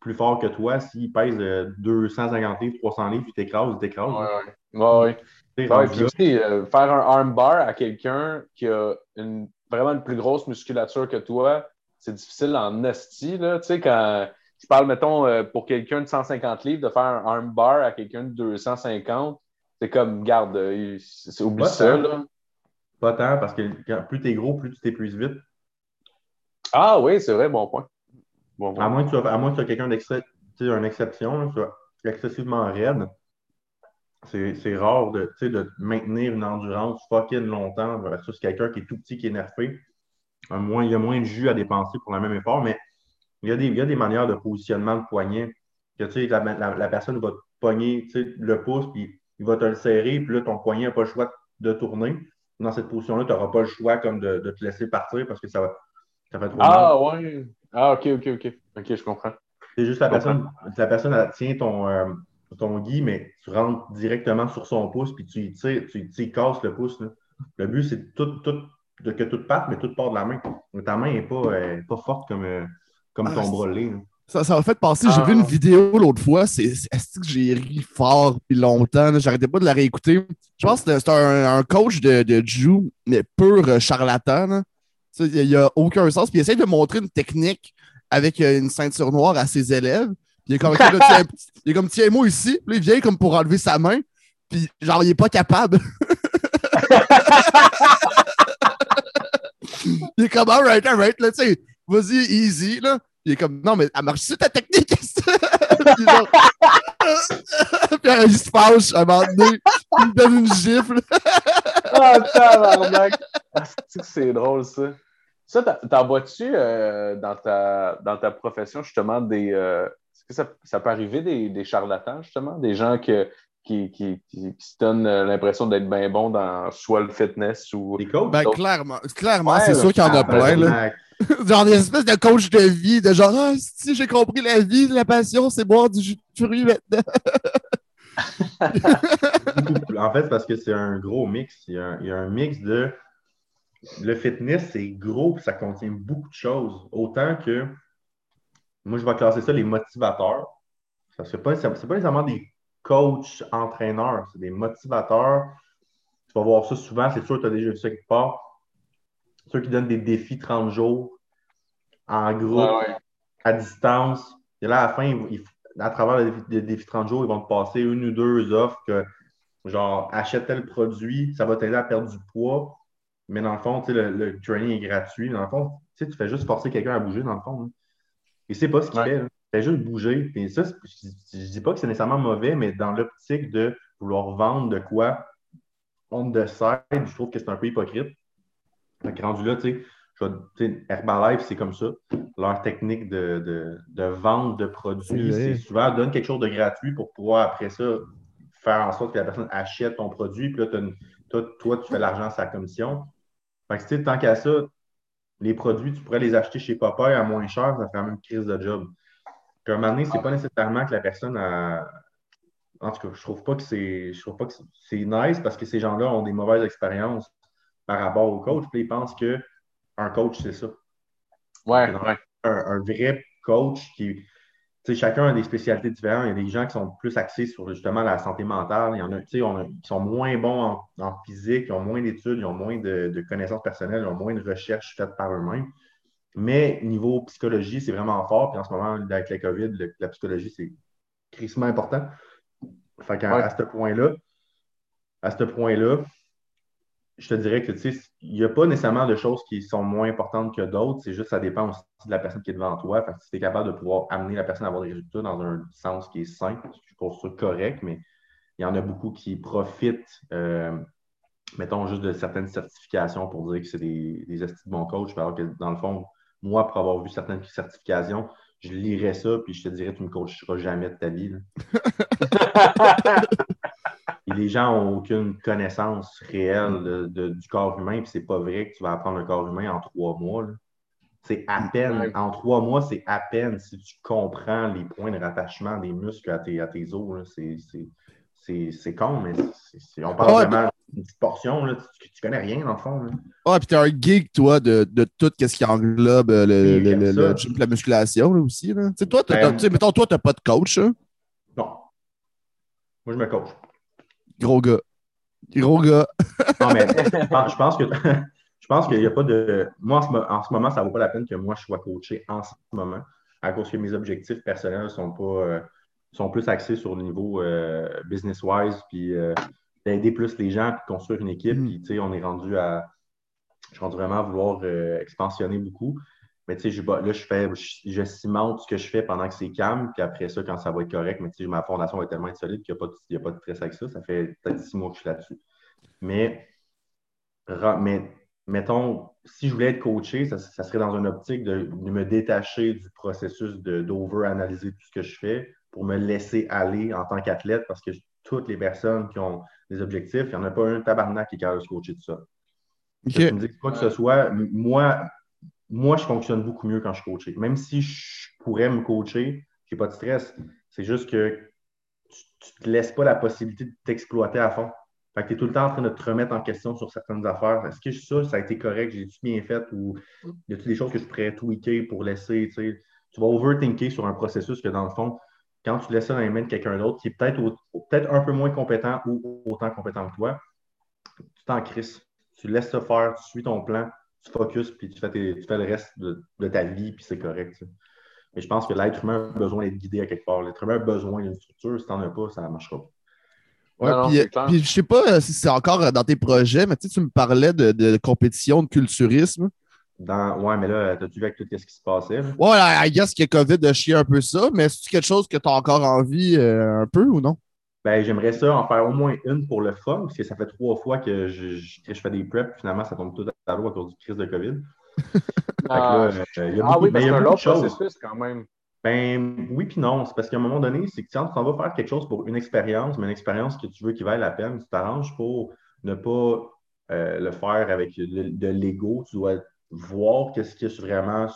plus fort que toi, s'il pèse euh, 250 livres, 300 livres, il t'écrase, il t'écrase. Ouais, ouais. Ouais. Tu puis aussi, euh, faire un armbar à quelqu'un qui a une, vraiment une plus grosse musculature que toi, c'est difficile en esti. Là. Tu sais, quand je parle, mettons, euh, pour quelqu'un de 150 livres, de faire un armbar à quelqu'un de 250, c'est comme, garde, euh, c'est oublie Ouais, ça. Là. Pas tant, parce que quand- plus t'es gros, plus tu t'épuises vite. Ah oui, c'est vrai, bon point. Bon point. À moins que tu moins que quelqu'un d'extra, tu sais, une exception, tu sois excessivement raide. C'est rare de, maintenir une endurance fucking longtemps versus quelqu'un qui est tout petit, qui est nerfé. Un moins, il y a moins de jus à dépenser pour le même effort, mais il y a des, il y a des manières de positionnement de poignet. Que, tu sais, la, la- la personne va te pogner le pouce, puis il va te le serrer, puis là, ton poignet n'a pas le choix de tourner. Dans cette position-là, tu n'auras pas le choix comme de, de te laisser partir parce que ça, va, ça fait trop mal. Ah ouais. Ah, ok, ok, ok. Ok, je comprends. C'est juste la personne, la personne elle tient ton, euh, ton gui, mais tu rentres directement sur son pouce, puis tu y tires, tu tu y casses le pouce. là. Le but, c'est tout, tout, de que tout parte, mais tout part de la main. Mais ta main n'est pas, euh, pas forte comme, euh, comme Ah, ton bras. Ça, ça m'a fait penser, j'ai Ah. vu une vidéo l'autre fois, c'est est-ce que j'ai ri fort puis longtemps, j'arrêtais pas de la réécouter. Je pense que c'est un, un coach de, de Jiu, mais pur euh, charlatan. Il n'y a, aucun sens. Puis il essaie de montrer une technique avec euh, une ceinture noire à ses élèves. Puis il est comme, là, tiens, il est comme tiens-moi ici. Puis il vient comme pour enlever sa main. Puis genre, il est pas capable. il est comme, alright, alright, là, tu sais, vas-y, easy, là. Il est comme, non, mais elle marche sur ta technique. Puis genre, Puis il se fâche à un moment donné. Il me donne une gifle. Ah, tabarnak! Ah, c'est drôle, ça? Ça, t'en vois-tu euh, dans, ta, dans ta profession, justement, des. euh, Est-ce que ça, ça peut arriver des, des charlatans, justement? Des gens que, qui, qui, qui, qui se donnent euh, l'impression d'être bien bons dans soit le fitness ou. Les coachs? Ben, clairement, clairement Ouais, c'est sûr qu'il y en a plein. Là. Genre des espèces de coach de vie, de genre, ah, si j'ai compris la vie, la passion, c'est boire du jus de fruits maintenant. En fait, c'est parce que c'est un gros mix. Il y, a un, il y a un mix de. Le fitness, c'est gros, puis ça contient beaucoup de choses. Autant que. Moi, je vais classer ça les motivateurs. Ça n'est pas, c'est pas nécessairement des coachs entraîneurs, c'est des motivateurs. Tu vas voir ça souvent, c'est sûr que tu as déjà vu ça quelque part. Ceux qui donnent des défis 30 jours en groupe Ouais, ouais. à distance. Et là, à la fin, ils- ils- à travers le défi, le défi 30 jours, ils vont te passer une ou deux offres que, genre, achète tel produit, ça va t'aider à perdre du poids. Mais dans le fond, le, le training est gratuit. Dans le fond, tu fais juste forcer quelqu'un à bouger, dans le fond. hein. Et c'est pas ce qu'il Ouais. fait. là. Il fait juste bouger. Et ça, je, je dis pas que c'est nécessairement mauvais, mais dans l'optique de vouloir vendre de quoi on de side, je trouve que c'est un peu hypocrite. Que rendu là, tu sais, Herbalife, c'est comme ça. Leur technique de, de, de vente de produits, C'est vrai. c'est souvent donne quelque chose de gratuit pour pouvoir après ça faire en sorte que la personne achète ton produit. Puis là, t'as une- toi, toi, tu fais l'argent à sa commission. Fait que, tu sais, tant qu'à ça, les produits, tu pourrais les acheter chez Popeye à moins cher, ça ferait même une crise de job. Puis à un moment donné, c'est pas nécessairement que la personne a. En tout cas, je trouve pas que c'est. Je trouve pas que c'est nice parce que ces gens-là ont des mauvaises expériences par rapport au coach. Puis ils pensent qu'un coach, c'est ça. Ouais, ouais. Un, vrai coach qui. Tu sais, chacun a des spécialités différentes. Il y a des gens qui sont plus axés sur justement la santé mentale. Il y en a, tu sais, qui sont moins bons en, physique, ils ont moins d'études, ils ont moins de, de, connaissances personnelles, ils ont moins de recherches faites par eux-mêmes. Mais niveau psychologie, c'est vraiment fort. Puis en ce moment, avec la COVID, la psychologie, c'est crissement important. Fait qu'à à ce point-là, à ce point-là, je te dirais que tu sais, il n'y a pas nécessairement de choses qui sont moins importantes que d'autres. C'est juste ça dépend aussi de la personne qui est devant toi. Fait que si tu es capable de pouvoir amener la personne à avoir des résultats dans un sens qui est simple, je trouve ça correct, mais il y en a beaucoup qui profitent, euh, mettons, juste de certaines certifications pour dire que c'est des, des de bons coachs, alors que dans le fond, moi, pour avoir vu certaines certifications, je lirais ça, puis je te dirais, tu ne me coacheras jamais de ta vie. Et les gens n'ont aucune connaissance réelle du corps humain, puis c'est pas vrai que tu vas apprendre un corps humain en trois mois. C'est à peine, en trois mois, c'est à peine si tu comprends les points de rattachement des muscles à tes, à tes os. C'est con, mais on parle vraiment une petite portion, là, tu, tu, connais rien dans le fond. Ah, puis t'es un geek, toi, de, de tout ce qui englobe euh, le, le, le, gym, la musculation là, aussi. Là. sais, toi, ben, mettons, toi, t'as pas de coach. Hein? Non. Moi, je me coach. Gros gars. Gros gars. non, mais je pense que je pense qu'il n'y a pas de. Moi, en ce, moment, ça ne vaut pas la peine que moi, je sois coaché en ce moment, à cause que mes objectifs personnels sont pas. Euh, sont plus axés sur le niveau euh, business-wise, puis d'aider plus les gens, puis construire une équipe. Mm. Puis, tu sais, on est rendu à. Je suis rendu vraiment à vouloir euh, expansionner beaucoup. Mais, tu sais, là, je fais, je, cimente ce que je fais pendant que c'est calme, puis après ça, quand ça va être correct, mais tu sais, ma fondation va tellement être solide qu'il n'y a, pas de stress avec ça. Ça fait peut-être six mois que je suis là-dessus. Mais, mais, mettons, si je voulais être coaché, ça, serait dans une optique de, de me détacher du processus d'over-analyser tout ce que je fais pour me laisser aller en tant qu'athlète parce que toutes les personnes qui ont des objectifs, il n'y en a pas un tabarnak qui est capable de se coacher de ça. Je me dis quoi que ce soit, moi, moi, je fonctionne beaucoup mieux quand je suis coaché. Même si je pourrais me coacher, je n'ai pas de stress. C'est juste que tu ne te laisses pas la possibilité de t'exploiter à fond. Fait que tu es tout le temps en train de te remettre en question sur certaines affaires. Est-ce que ça, ça a été correct? J'ai-tu bien fait? Ou y a-t-il des choses que je pourrais tweaker pour laisser? Tu vas overthinker sur un processus que dans le fond, quand tu laisses ça dans les mains de quelqu'un d'autre qui est peut-être peut un peu moins compétent ou autant compétent que toi, tu t'en crisses. Tu laisses ça faire, tu suis ton plan, tu focuses, puis tu fais, le reste de, ta vie, puis c'est correct. Mais je pense que l'être humain a besoin d'être guidé à quelque part. L'être humain a besoin d'une structure. Si tu n'en as pas, ça ne marchera pas. Ouais, puis, puis, je sais pas si c'est encore dans tes projets, mais tu, tu me parlais de, de compétition, de culturisme. Dans... Ouais, mais là, t'as-tu vu avec tout ce qui se passait? Là? Ouais, I guess que COVID a chié un peu ça, mais c'est quelque chose que tu as encore envie euh, un peu ou non? Ben, j'aimerais ça en faire au moins une pour le fun, parce que ça fait trois fois que je, je, fais des preps, finalement, ça tombe tout à l'eau à cause du crise de COVID. ah, euh, ah oui, mais c'est un autre processus quand même. Ben oui, puis non. C'est parce qu'à un moment donné, c'est que quand tu t'en vas faire quelque chose pour une expérience, mais une expérience que tu veux qui vaille la peine, tu t'arranges pour ne pas euh, le faire avec de l'ego. Tu dois voir qu'est-ce qu'il y a vraiment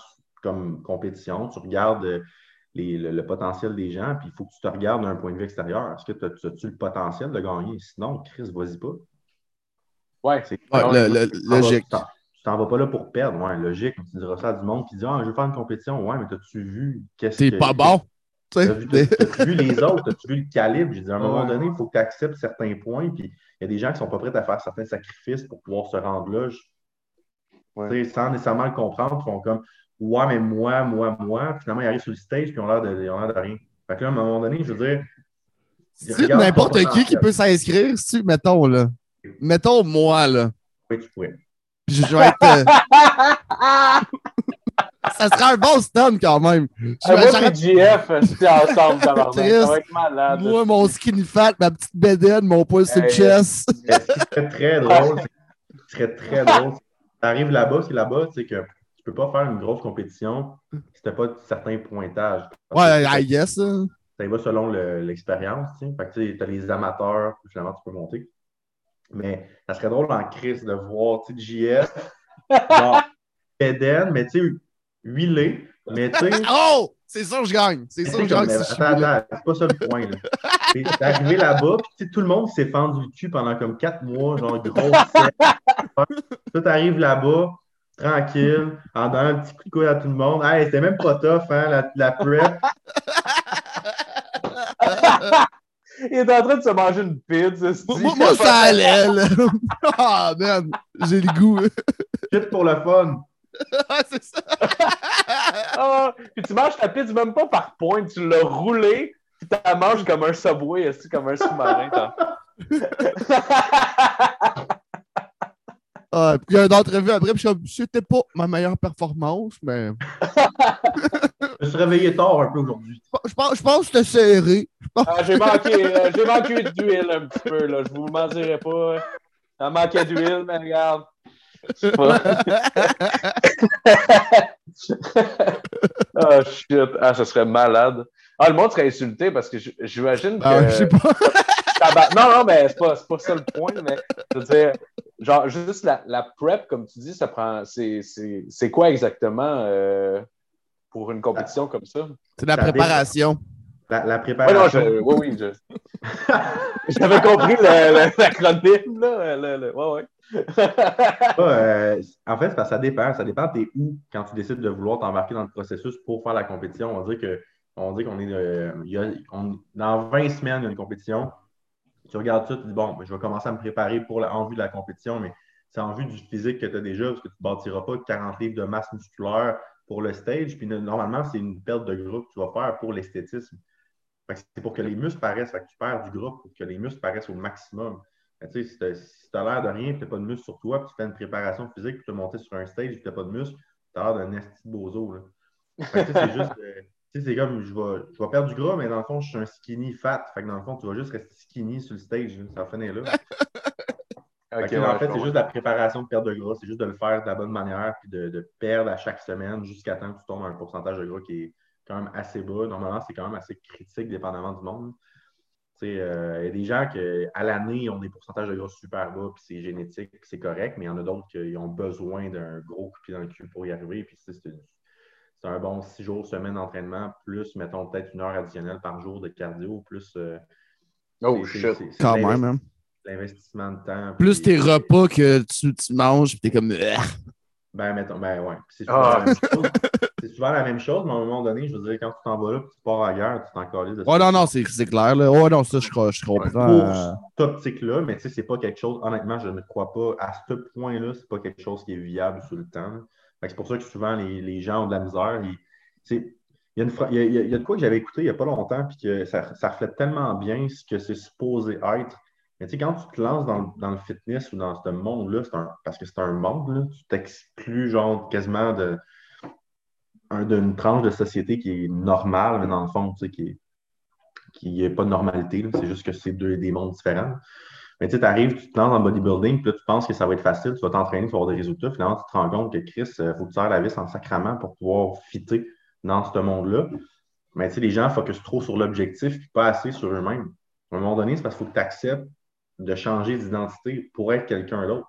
comme compétition. Tu regardes euh, le, potentiel des gens, puis il faut que tu te regardes d'un point de vue extérieur. Est-ce que tu as-tu le potentiel de gagner? Sinon, Chris, vas-y pas. Ouais, c'est logique. Tu t'en vas pas là pour perdre. Ouais, logique. Tu diras ça à du monde qui dit Ah, je veux faire une compétition. Ouais, mais as-tu vu qu'est-ce que. C'est pas bon. T'as vu, vu, les autres, as-tu vu le calibre? J'ai dit à un moment donné, il faut que tu acceptes certains points. Puis il y a des gens qui ne sont pas prêts à faire certains sacrifices pour pouvoir se rendre là. Sans nécessairement le comprendre, ils font comme Ouais, mais moi, moi, moi. Finalement, ils arrivent sur le stage puis ils ont l'air de, de, rien. Fait que là, à un moment donné, je veux dire. C'est n'importe qui qui peut s'inscrire, si, mettons, là? Mettons moi, là. Oui, tu pourrais. Puis je vais être. Euh, ça sera un bon stun quand même. Je vais moi GF, c'était ensemble, ça va être malade. Moi, mon skinny fat, ma petite bedaine, mon poids sur le chest. Ce qui serait très drôle, ce serait très drôle, tu arrives là-bas, c'est là-bas, c'est que tu peux pas faire une grosse compétition si tu n'as pas de certains pointages. Ouais, I guess. Ça va selon l'expérience. Tu as les amateurs, finalement, tu peux monter. Mais ça serait drôle en crise de voir tu sais, JS, genre Eden, mais tu sais, huilé. Mais tu sais. oh! C'est sûr que je gagne. C'est sûr que je gagne si attends, attends, c'est pas ça le point. là. T'es arrivé là-bas, puis tu sais, tout le monde s'est fendu le cul pendant comme quatre mois, genre gros sec. Toi, t'arrives là-bas, tranquille, en donnant un petit coup de coude à tout le monde. Hey, c'était même pas tough, hein, la, la prep. Il est en train de se manger une pizza. Moi, moi, ça allait, là. Ah, man, j'ai le goût. Juste pour le fun. Ah, c'est ça. Ah, puis tu manges ta pizza même pas par point, tu l'as roulé, puis tu la manges comme un subway, aussi, comme un sous-marin. puis il y a une entrevue après, puis je suis comme, c'était pas ma meilleure performance, mais Je me suis réveillé tard un peu aujourd'hui. je pense, je pense que c'était serré. Pense- Ah, j'ai manqué, euh, j'ai manqué d'huile un petit peu, là. Je vous mentirai pas. Ça manquait d'huile, mais regarde. Ah, shit. Ah, ça serait malade. Ah, le monde serait insulté parce que j'imagine que. Ah, je sais pas. Non, non, mais c'est pas, c'est pas ça le point, mais je veux dire, genre, juste la, la prep, comme tu dis, ça prend. C'est, c'est, c'est quoi exactement euh, pour une compétition comme ça? C'est la préparation. La, la Oui, non, préparation. je, oui, oui, je- j'avais compris le- le- l'acronyme, là. Le, le- ouais, ouais. Euh, en fait, que ça dépend. Ça dépend t'es où quand tu décides de vouloir t'embarquer dans le processus pour faire la compétition. On dit que on dit qu'on est euh, y a- dans 20 semaines, il y a une compétition. Tu regardes ça, tu dis bon, ben, je vais commencer à me préparer pour en vue de la compétition, mais c'est en vue du physique que tu as déjà, parce que tu ne bâtiras pas 40 livres de masse musculaire pour le stage. Puis normalement, c'est une perte de gras que tu vas faire pour l'esthétisme. C'est pour que les muscles paraissent. Que tu perds du gras pour que les muscles paraissent au maximum. Si tu as l'air de rien, tu n'as pas de muscle sur toi, puis tu fais une préparation physique, puis tu monter sur un stage, puis tu n'as pas de muscle, tu as l'air d'un esti bozo. C'est juste. euh, tu sais, c'est comme je vais, je vais perdre du gras, mais dans le fond, je suis un skinny fat. Fait que dans le fond, tu vas juste rester skinny sur le stage. Ça finit là. Fait Ok, que, ouais, en fait, c'est juste la préparation de perte de gras, c'est juste de le faire de la bonne manière, puis de, de perdre à chaque semaine jusqu'à temps que tu tombes à un pourcentage de gras qui est quand même assez bas. Normalement, c'est quand même assez critique, dépendamment du monde. Tu sais, euh, Il y a des gens qui, à l'année, ont des pourcentages de gras super bas, puis c'est génétique, puis c'est correct, mais il y en a d'autres qui ont besoin d'un gros coup de pied dans le cul pour y arriver. Puis tu sais, c'est un bon six jours, semaine d'entraînement, plus, mettons, peut-être une heure additionnelle par jour de cardio, plus. euh, Oh, shit. Quand même, hein. L'investissement de temps. Plus puis- tes repas que tu, tu manges, puis t'es comme. Ah. Ben, mettons, ben ouais. C'est souvent, Ah. la même chose. C'est souvent la même chose, mais à un moment donné, je veux dire, quand tu t'en vas là, puis tu pars guerre, tu t'en calisses de Oh non, non, c'est c'est clair, là. Oh non, ça, je, crois- je comprends. Pour euh, cette optique-là, mais tu sais, c'est pas quelque chose, honnêtement, je ne crois pas, à ce point-là, c'est pas quelque chose qui est viable sur le temps. C'est pour ça que souvent, les, les gens ont de la misère. Il y, a une il y a- il y a- de quoi que j'avais écouté il n'y a pas longtemps, puis que ça, reflète tellement bien ce que c'est supposé être. Mais tu sais, quand tu te lances dans, dans le fitness ou dans ce monde-là, parce que c'est un monde, là, tu t'exclus genre quasiment de un- d'une tranche de société qui est normale, mais dans le fond, tu sais, qui est qui n'est pas de normalité. C'est juste que c'est deux des mondes différents. Mais tu arrives, tu te lances le bodybuilding, puis tu penses que ça va être facile, tu vas t'entraîner, tu vas avoir des résultats. Finalement, tu te rends compte que Chris, il faut que tu serres la vis en sacrament pour pouvoir fitter dans ce monde-là. Mais tu sais, les gens focusent trop sur l'objectif, puis pas assez sur eux-mêmes. À un moment donné, c'est parce qu'il faut que tu acceptes de changer d'identité pour être quelqu'un d'autre.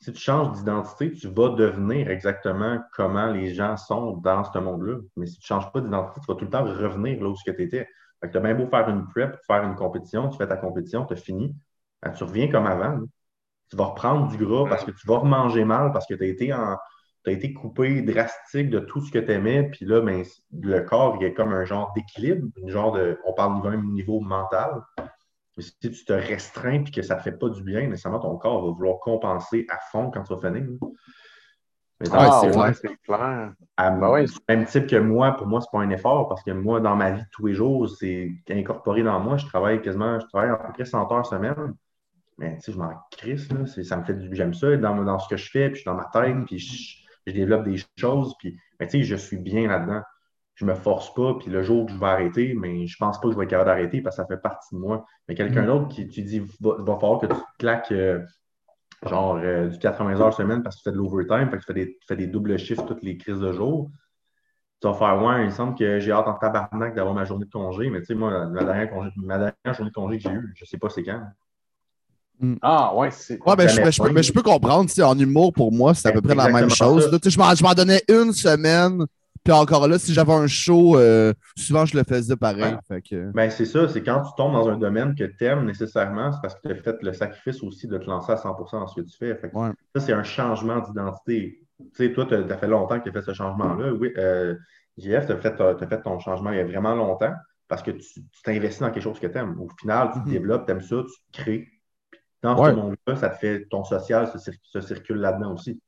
Si tu changes d'identité, tu vas devenir exactement comment les gens sont dans ce monde-là. Mais si tu ne changes pas d'identité, tu vas tout le temps revenir là où tu étais. Fait que tu as bien beau faire une prep, faire une compétition, tu fais ta compétition, tu as fini. Ben, tu reviens comme avant. là. Tu vas reprendre du gras parce que tu vas remanger mal, parce que tu as été en. Tu été coupé drastique de tout ce que tu aimais, puis là, ben, le corps, il est comme un genre d'équilibre, une genre de. On parle du même niveau mental. Mais si tu te restreins et que ça ne te fait pas du bien, nécessairement, ton corps va vouloir compenser à fond quand tu vas finir. Mais Ah, c'est ouais, clair. c'est clair. à Ben ouais. même type que moi, pour moi, c'est pas un effort parce que moi, dans ma vie de tous les jours, c'est incorporé dans moi. Je travaille quasiment, je travaille à peu près 100 heures semaine. Mais tu sais, je m'en crisse, là. Ça me fait du. J'aime ça dans, dans ce que je fais, puis je suis dans ma tête, puis je, je développe des choses, puis mais tu sais, je suis bien là-dedans. Je me force pas, puis le jour que je vais arrêter, mais je pense pas que je vais être capable d'arrêter parce que ça fait partie de moi. Mais quelqu'un Mm. d'autre qui tu dis va, va falloir que tu claques euh, genre euh, du 80 heures semaine parce que tu fais de l'overtime, fait que tu fais, des, tu fais des doubles chiffres toutes les crises de jour. Tu vas faire ouais, il me semble que j'ai hâte en tabarnak d'avoir ma journée de congé, mais tu sais, moi, ma dernière, congé- ma dernière journée de congé que j'ai eue, je sais pas c'est quand. Ah, ouais, c'est. Ouais, ben, je, ben, je peux, ben, je peux comprendre. En humour, pour moi, c'est à peu Ben, près la même chose. là. Je m'en donnais une semaine Puis encore là, si j'avais un show, euh, souvent je le faisais pareil. Fait que... Ben, c'est ça, c'est quand tu tombes dans un domaine que tu aimes nécessairement, c'est parce que tu as fait le sacrifice aussi de te lancer à 100% dans ce que tu fais. Fait que Ça, c'est un changement d'identité. Tu sais, toi, tu as, fait longtemps que tu as fait ce changement-là. Oui, euh, JF, tu as, fait ton changement il y a vraiment longtemps parce que tu t'investis dans quelque chose que tu aimes. Au final, tu te mm-hmm. développes, tu aimes ça, tu crées. Dans ce monde-là, ça te fait ton social se, circule là-dedans aussi.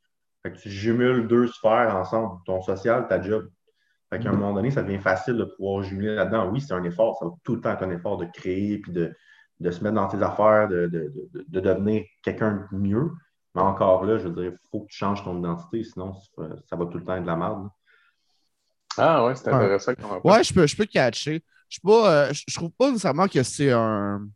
Fait que tu jumules deux sphères ensemble, ton social, ta job. Fait qu'à un mm-hmm. moment donné, ça devient facile de pouvoir jumeler là-dedans. Oui, c'est un effort, ça va tout le temps être un effort de créer puis de, se mettre dans tes affaires, de, devenir quelqu'un de mieux. Mais encore là, je veux dire, il faut que tu changes ton identité, sinon ça va tout le temps être de la merde. Ah ouais, c'est intéressant. Ouais, je peux, je peux catcher. Je, pas, euh, je trouve pas nécessairement que c'est un,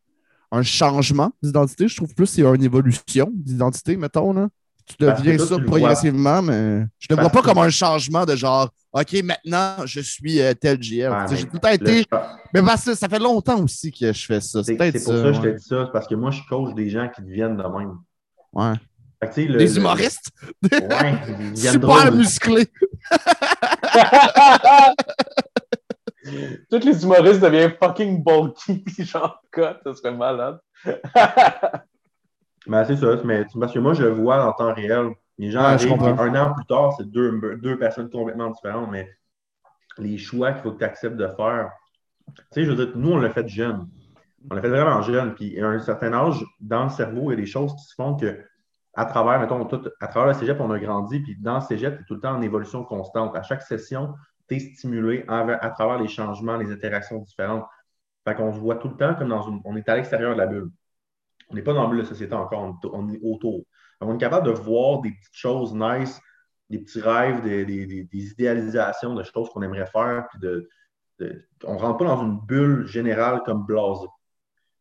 un changement d'identité. Je trouve plus c'est une évolution d'identité, mettons. Là. Tu deviens ça progressivement, mais je ne le vois pas comme un changement de genre, OK, maintenant, je suis euh, tel GF. J'ai tout le temps été. Mais parce que ça fait longtemps aussi que je fais ça. C'est pour ça que je te dis ça, parce que moi, je coach des gens qui deviennent de même. Ouais. des humoristes? Ouais, Super musclés. Tous les humoristes deviennent fucking bulky, genre, quoi, ça serait malade. ben, c'est ça, mais parce que moi, je le vois en temps réel. Les gens arrivent, un an plus tard, c'est deux, deux personnes complètement différentes, mais les choix qu'il faut que tu acceptes de faire. Tu sais, je veux dire, nous, on l'a fait jeune. On l'a fait vraiment jeune. Puis à un certain âge, dans le cerveau, il y a des choses qui se font que à travers, mettons, tout, à travers le cégep, on a grandi, puis dans le cégep, tu es tout le temps en évolution constante. À chaque session, stimulé à, travers les changements, les interactions différentes. Fait se voit tout le temps comme dans une. On est à l'extérieur de la bulle. On n'est pas dans la bulle de société encore, on, est autour. on est capable de voir des petites choses nice, des petits rêves, des, idéalisations de choses qu'on aimerait faire, de, on ne rentre pas dans une bulle générale comme blasé.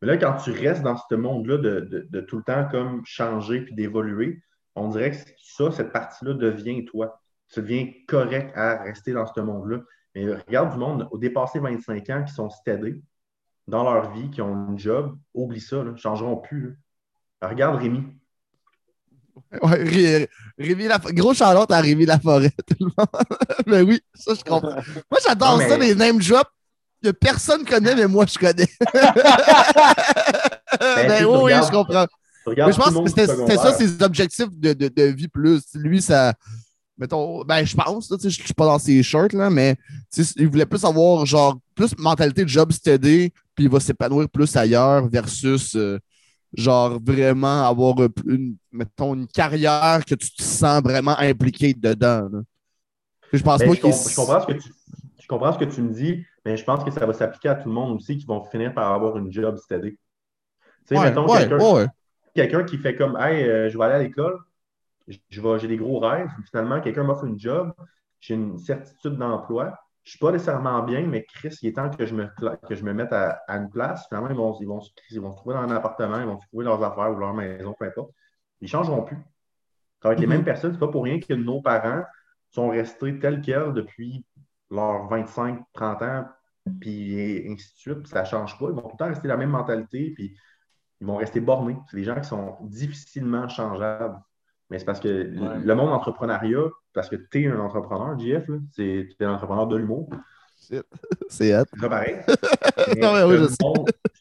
Mais là, quand tu restes dans ce monde-là de, tout le temps comme changer puis d'évoluer, on dirait que ça, cette partie-là devient toi. Ça devient correct à rester dans ce monde-là. Mais regarde du monde au dépassé 25 ans qui sont stédés dans leur vie, qui ont un job, oublie ça, ne changeront plus. Regarde Rémi. Ouais, Rémi la... Gros Charlotte à Rémi Laforêt. mais oui, ça, je comprends. Moi, j'adore ça, les name drops que personne connaît, mais moi, je connais. ben, ben oui, je comprends. Mais je pense que c'était ça ses objectifs de, de, de, vie plus. Lui, ça. Mettons, ben, je pense, je suis pas dans ses shirts, là, mais il voulait plus avoir, genre, plus mentalité de job steady, puis il va s'épanouir plus ailleurs versus, euh, genre, vraiment avoir une, mettons, une carrière que tu te sens vraiment impliqué dedans. Je pense ben, pas je, je, comprends ce que tu, je comprends ce que tu me dis, mais je pense que ça va s'appliquer à tout le monde aussi qui vont finir par avoir une job steady. Tu sais, mettons quelqu'un qui fait comme Hey, euh, je vais aller à l'école, j'ai des gros rêves, finalement, quelqu'un m'offre une job, j'ai une certitude d'emploi, je ne suis pas nécessairement bien, mais Chris, il est temps que je me, que je me mette à, une place. Finalement, ils vont, ils, vont, ils vont se trouver dans un appartement, ils vont se trouver leurs affaires ou leur maison, peu importe. Ils ne changeront plus. Avec les mm-hmm. mêmes personnes, ce n'est pas pour rien que nos parents sont restés tels quels depuis leurs 25, 30 ans, puis ainsi de suite, ça ne change pas. Ils vont tout le temps rester la même mentalité, puis ils vont rester bornés. C'est des gens qui sont difficilement changeables. Mais c'est parce que le monde entrepreneuriat, parce que tu es un entrepreneur, JF, tu es un entrepreneur de l'humour. C'est hâte. C'est pareil.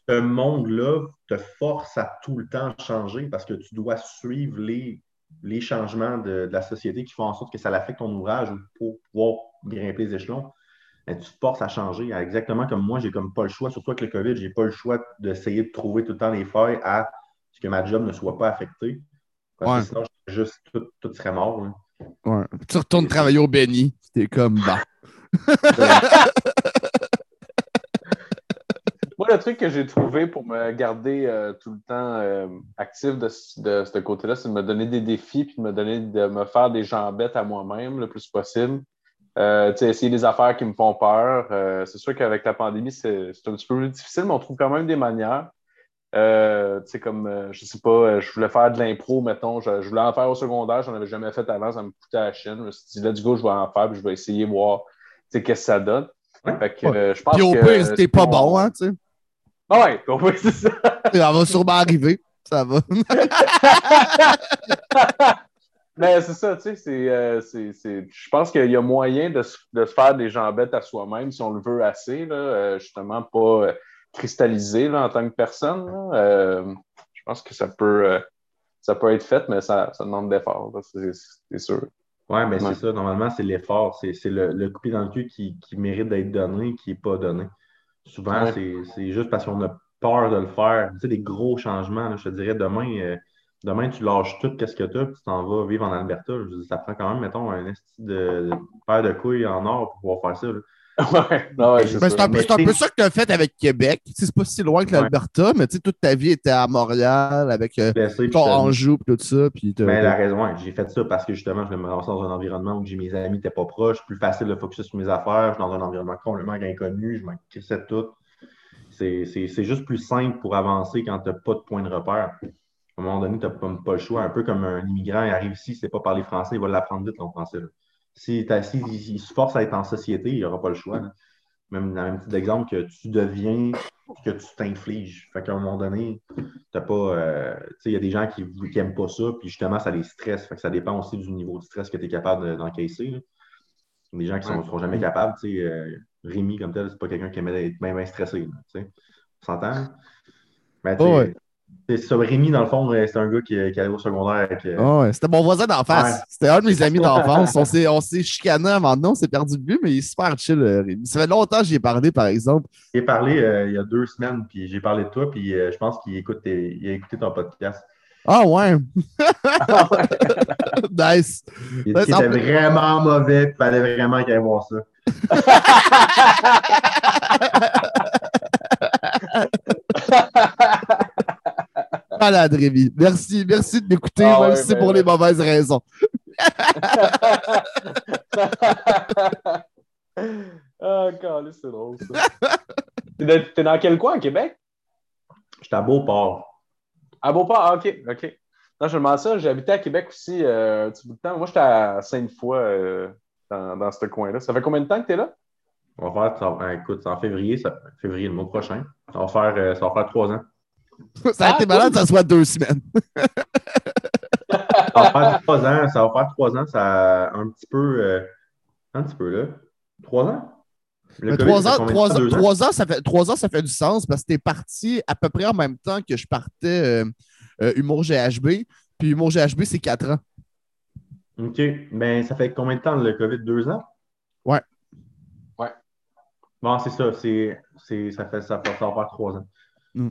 ce monde-là te force à tout le temps changer parce que tu dois suivre les, les changements de, la société qui font en sorte que ça affecte ton ouvrage pour pouvoir grimper les échelons, tu te forces à changer. Exactement comme moi, j'ai comme pas le choix, surtout avec le COVID, j'ai pas le choix d'essayer de trouver tout le temps les failles à ce que ma job ne soit pas affectée. Parce que sinon, juste tout, serait mort. Ouais. Tu retournes travailler au Benny, c'était comme bah. Moi, le truc que j'ai trouvé pour me garder euh, tout le temps euh, actif de, ce côté-là, c'est de me donner des défis puis de me donner de me faire des jambettes à moi-même le plus possible. Euh, essayer des affaires qui me font peur. Euh, c'est sûr qu'avec la pandémie, c'est un petit peu plus difficile, mais on trouve quand même des manières. Euh, comme, je sais pas, je voulais faire de l'impro, mettons. Je, voulais en faire au secondaire, j'en avais jamais fait avant, ça me coûtait la chaîne. Je me suis dit, là, du coup, je vais en faire, puis je vais essayer de voir qu'est-ce que ça donne. Fait que, je pense puis au pire, c'était pas bon, hein, tu sais. Ah ouais, au pire, c'est ça. ça va sûrement arriver. Ça va. Mais c'est ça, tu sais, euh, je pense qu'il y a moyen de, se faire des jambettes à soi-même si on le veut assez, là, euh, justement, pas euh, cristalliser là, en tant que personne. je pense que ça peut, ça peut être fait, mais ça, ça demande d'effort, c'est sûr. Oui, mais c'est ça. Normalement, c'est l'effort. C'est le, le coupé dans le cul qui, mérite d'être donné, qui n'est pas donné. Souvent, c'est juste parce qu'on a peur de le faire. Tu sais, des gros changements, je te dirais, demain, demain, tu lâches tout, qu'est-ce que tu as, puis tu t'en vas vivre en Alberta. ça prend quand même, mettons, un esti de, paire de couilles en or pour pouvoir faire ça. Ouais, ouais c'est un, peu, un peu ça que tu as fait avec Québec. C'est pas si loin que l'Alberta, mais toute ta vie était à Montréal avec euh, ton Anjou et tout ça. Puis mais la raison, j'ai fait ça parce que justement, je me lancer dans un environnement où mes amis n'étaient pas proches, plus facile de focuser sur mes affaires. Je suis dans un environnement complètement inconnu, je m'en crissais tout. C'est juste plus simple pour avancer quand tu n'as pas de point de repère à un moment donné, tu n'as pas, le choix. Un peu comme un immigrant, il arrive ici, il ne sait pas parler français, il va l'apprendre vite, en français. Si assis, il, se force à être en société, il n'aura pas le choix. Même dans un petit exemple que tu deviens que tu t'infliges. Fait qu'à un moment donné, t'as pas. Euh, il y a des gens qui n'aiment pas ça, puis justement, ça les stresse. Fait que ça dépend aussi du niveau de stress que tu es capable d'encaisser. Il y a des gens qui ne seront jamais capables. Euh, Rémi, comme tel, c'est pas quelqu'un qui aime être même stressé. On s'entend? Mais, oh, c'est Rémi, dans le fond, c'est un gars qui, qui allait au secondaire. Avec, oh, c'était mon voisin d'en face. C'était un de mes amis d'enfance. on s'est chicané avant de on s'est perdu de vue, mais il est super chill, euh, Rémi. Ça fait longtemps que j'y ai parlé, par exemple. J'ai parlé euh, il y a deux semaines, puis j'ai parlé de toi, puis je pense qu'il écoute il a écouté ton podcast. Ah ouais! nice! Il était vraiment mauvais, puis il fallait vraiment qu'il aille voir ça. Malade, Rémi. Merci, merci de m'écouter, ah même si c'est pour les mauvaises raisons. Ah, oh, c'est drôle, ça. T'es dans quel coin, à Québec? J'étais à Beauport. À Beauport, ah, OK, OK. Non, je me demande ça. J'ai habité à Québec aussi euh, un petit bout de temps. Moi, j'étais à Sainte-Foy euh, dans, dans ce coin-là. Ça fait combien de temps que tu es là? On va faire, ça, écoute, en février, ça, février le mois prochain. Ça va faire, euh, ça va faire trois ans. Ça a été malade, ça soit deux semaines. ça va faire trois ans, ça va faire trois ans, ça un petit peu, euh, un petit peu là. Trois ans? trois, ans, trois, ans, trois, ans, ça fait, trois ans, ça fait du sens parce que tu es parti à peu près en même temps que je partais euh, Humour GHB. Puis Humour GHB, c'est quatre ans. OK. Mais ben, ça fait combien de temps le COVID? Deux ans? Ouais. Bon, c'est ça. C'est, ça, fait, ça, fait, ça faire trois ans. Mm.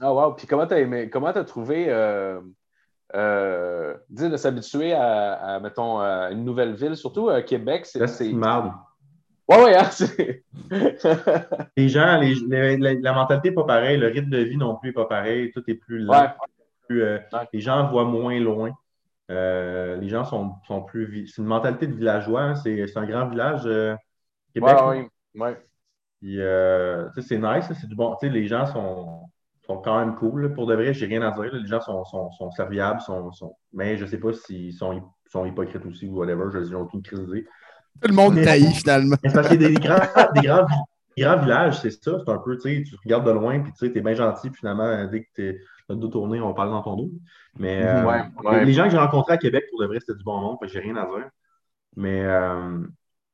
Ah, wow. Puis comment tu as aimé, comment tu as trouvé, euh, euh, de s'habituer à, mettons, à une nouvelle ville, surtout à Québec? C'est, c'est... marde. Ouais, ouais, hein, les gens, les, la mentalité n'est pas pareille, le rythme de vie non plus n'est pas pareil, tout est plus lent. Euh, les gens voient moins loin. les gens sont, sont plus. C'est une mentalité de villageois, hein, c'est, un grand village, Québec. Ouais, Ouais. Euh, c'est nice, c'est du bon. Les gens sont, sont quand même cool. Pour de vrai, j'ai rien à dire. Les gens sont, sont, sont serviables, sont, sont, mais je ne sais pas s'ils sont, sont hypocrites aussi ou whatever. Je n'ai aucune crise Tout le monde taille finalement. parce qu'il y a des grands, des grands, grands villages, c'est ça. C'est un peu, tu regardes de loin, puis tu es bien gentil, puis finalement, dès que tu es le dos tourné, on parle dans ton dos. Mais euh, les gens que j'ai rencontrés à Québec, pour de vrai, c'était du bon monde, j'ai rien à dire. Mais, euh,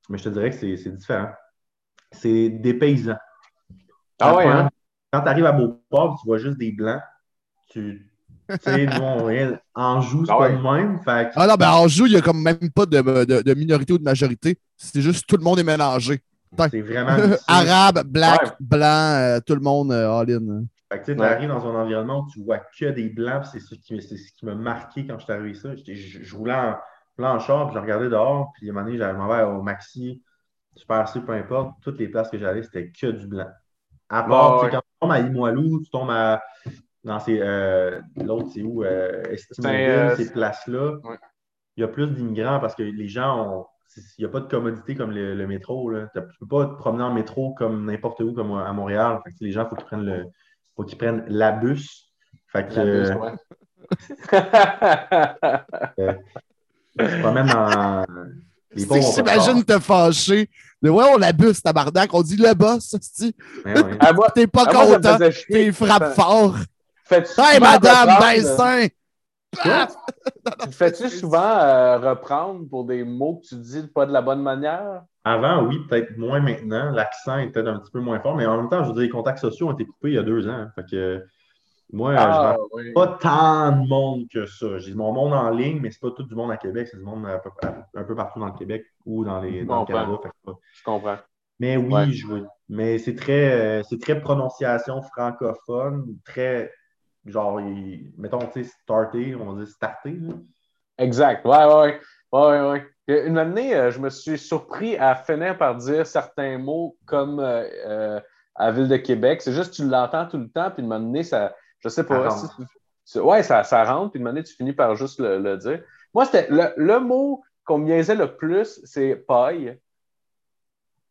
mais je te dirais que c'est différent c'est des paysans. Ah ouais, hein? Quand tu arrives à Beauport, tu vois juste des blancs. Tu sais, nous, on Anjou, c'est ah pas le même. Ah non, ben Anjou, il n'y a comme même pas de, de, minorité ou de majorité. C'est juste tout le monde est mélangé. C'est vraiment. Arabe, black, blanc, euh, tout le monde euh, all-in. Fait que tu arrives dans un environnement où tu vois que des blancs, c'est ce qui, ce qui m'a marqué quand je suis arrivé ça. Je, je, roulais en, en char, puis je regardais dehors, puis à un moment donné, j'allais au maxi, Super C, peu importe, toutes les places que j'allais, c'était que du blanc. À part, quand tu tombes à Limoilou, tu tombes à. Dans ces. Euh, l'autre, c'est où euh, euh ces places-là. Il y a plus d'immigrants parce que les gens ont. Il n'y a pas de commodité comme le, métro. Là. Tu ne peux pas te promener en métro comme n'importe où, comme à Montréal. les gens, il faut qu'ils prennent le. faut qu'ils prennent la bus. Fait que, la bus, ouais. euh, te promènes en T'imagines te fâcher. Mais ouais, on l'abuse, tabarnak. On dit le boss, T'es pas content. T'es frappe fort. Hey, madame, te fais-tu souvent euh, reprendre pour des mots que tu dis pas de la bonne manière? Avant, oui, peut-être moins maintenant. L'accent est peut-être un petit peu moins fort, mais en même temps, je veux dire, les contacts sociaux ont été coupés il y a deux ans. Fait que moi, je Ah, rencontre oui. pas tant de monde que ça. J'ai mon monde en ligne, mais c'est pas tout du monde à Québec, c'est du monde peu- un peu partout dans le Québec ou dans, les, dans le. Canada. Fait Je comprends. Mais oui, Ouais. je. Mais c'est très, euh, c'est très prononciation francophone, très genre, il- mettons, tu sais, starter, on va dire starter. là. Exact. Ouais, ouais, ouais. ouais, Une année, euh, je me suis surpris à finir par dire certains mots comme euh, euh, à ville de Québec. C'est juste que tu l'entends tout le temps, puis une année, ça, je sais pas. Si tu- ouais, ça, ça rentre, puis une année, tu finis par juste le, le dire. Moi, c'était le, le mot qu'on me niaisait le plus, c'est paille.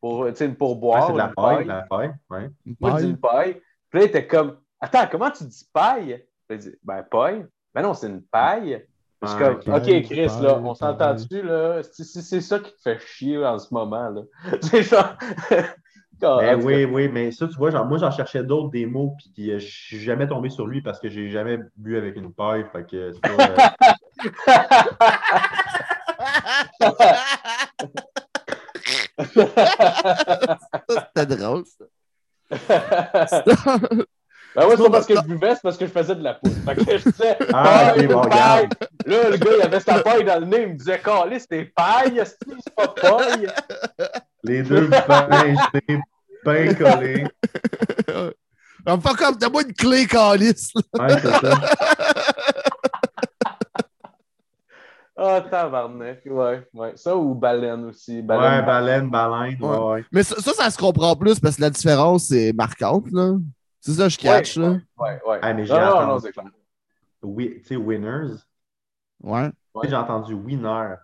Pour, pour Ouais, boire. c'est de la paille, de la paille. Ouais. Une Moi, je dis paille? une paille. Puis là, il était comme, attends, comment tu dis paille? Puis il dit, ben, paille. Ben non, c'est une paille. Je suis Ah, comme, ok. OK, Paille, Chris, paille, là, on s'entend-tu, là? Si c'est ça qui te fait chier en ce moment, là. C'est genre. Ah, Ben oui, oui, mais ça, tu vois, genre, moi, j'en cherchais d'autres des mots, puis euh, je suis jamais tombé sur lui parce que j'ai jamais bu avec une paille. Fait que c'est pas. euh. C'était drôle, ça. Ben ouais, c'est pas parce que je buvais, c'est parce que je faisais de la poudre. Fait que je disais, Ah, paille, ok, bon, paille. regarde. Là, le gars, il avait sa paille dans le nez, il me disait, Calais, c'était paille, c'est pas paille? Les deux pains jetés, pain collé. On me fait comme, donne-moi une clé, calice. Ouais, c'est ça. Ah, tabarnak. Ouais, ouais. Ça ou baleine aussi. Ouais, Baleine, baleine, baleine. Ouais, Ouais. ouais. Mais ça, ça, ça se comprend plus parce que la différence est marquante, là. C'est ça, je catch, là. Ouais, ouais. Ah, mais j'ai non, non, entendu. non, c'est clair. Oui, tu sais, winners. Ouais. Tu sais, J'ai entendu winner.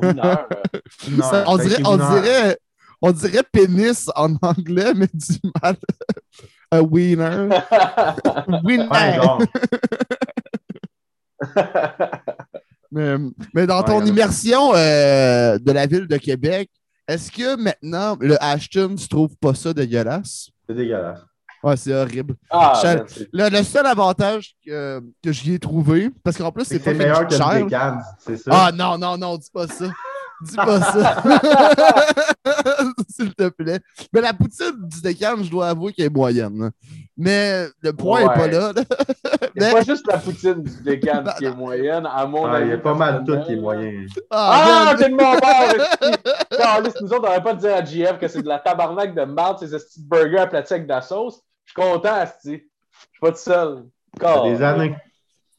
Winner, euh, Winner. Ça, on, dirait, on, dirait, on dirait pénis en anglais, mais du mal. Un wiener. Winner. Ouais, genre. Mais, mais dans ton immersion euh, de la ville de Québec, est-ce que maintenant, le Ashton, tu trouves pas ça dégueulasse? C'est dégueulasse. Ouais, c'est horrible. ah, c'est- Le, le seul avantage que, que j'y ai trouvé, parce qu'en plus, C'est c'est que pas c'est meilleur que cher. c'est ça? Ah non, non, non, dis pas ça. Dis pas ça. S'il te plaît. Mais la poutine du décan, je dois avouer qu'elle est moyenne. Mais le point n'est Ouais. pas là. Mais- pas juste la poutine du décan qui est moyenne, à mon Ah, avis. il y a pas mal tout personnel. qui est moyen. Ah, man. t'es de mon bord! Nous autres, on n'aurait pas dire à JF que c'est de la tabarnak de marde, ces petits burgers aplatis avec de la sauce. Je suis content, Asti. Je suis pas tout seul. Fait des années.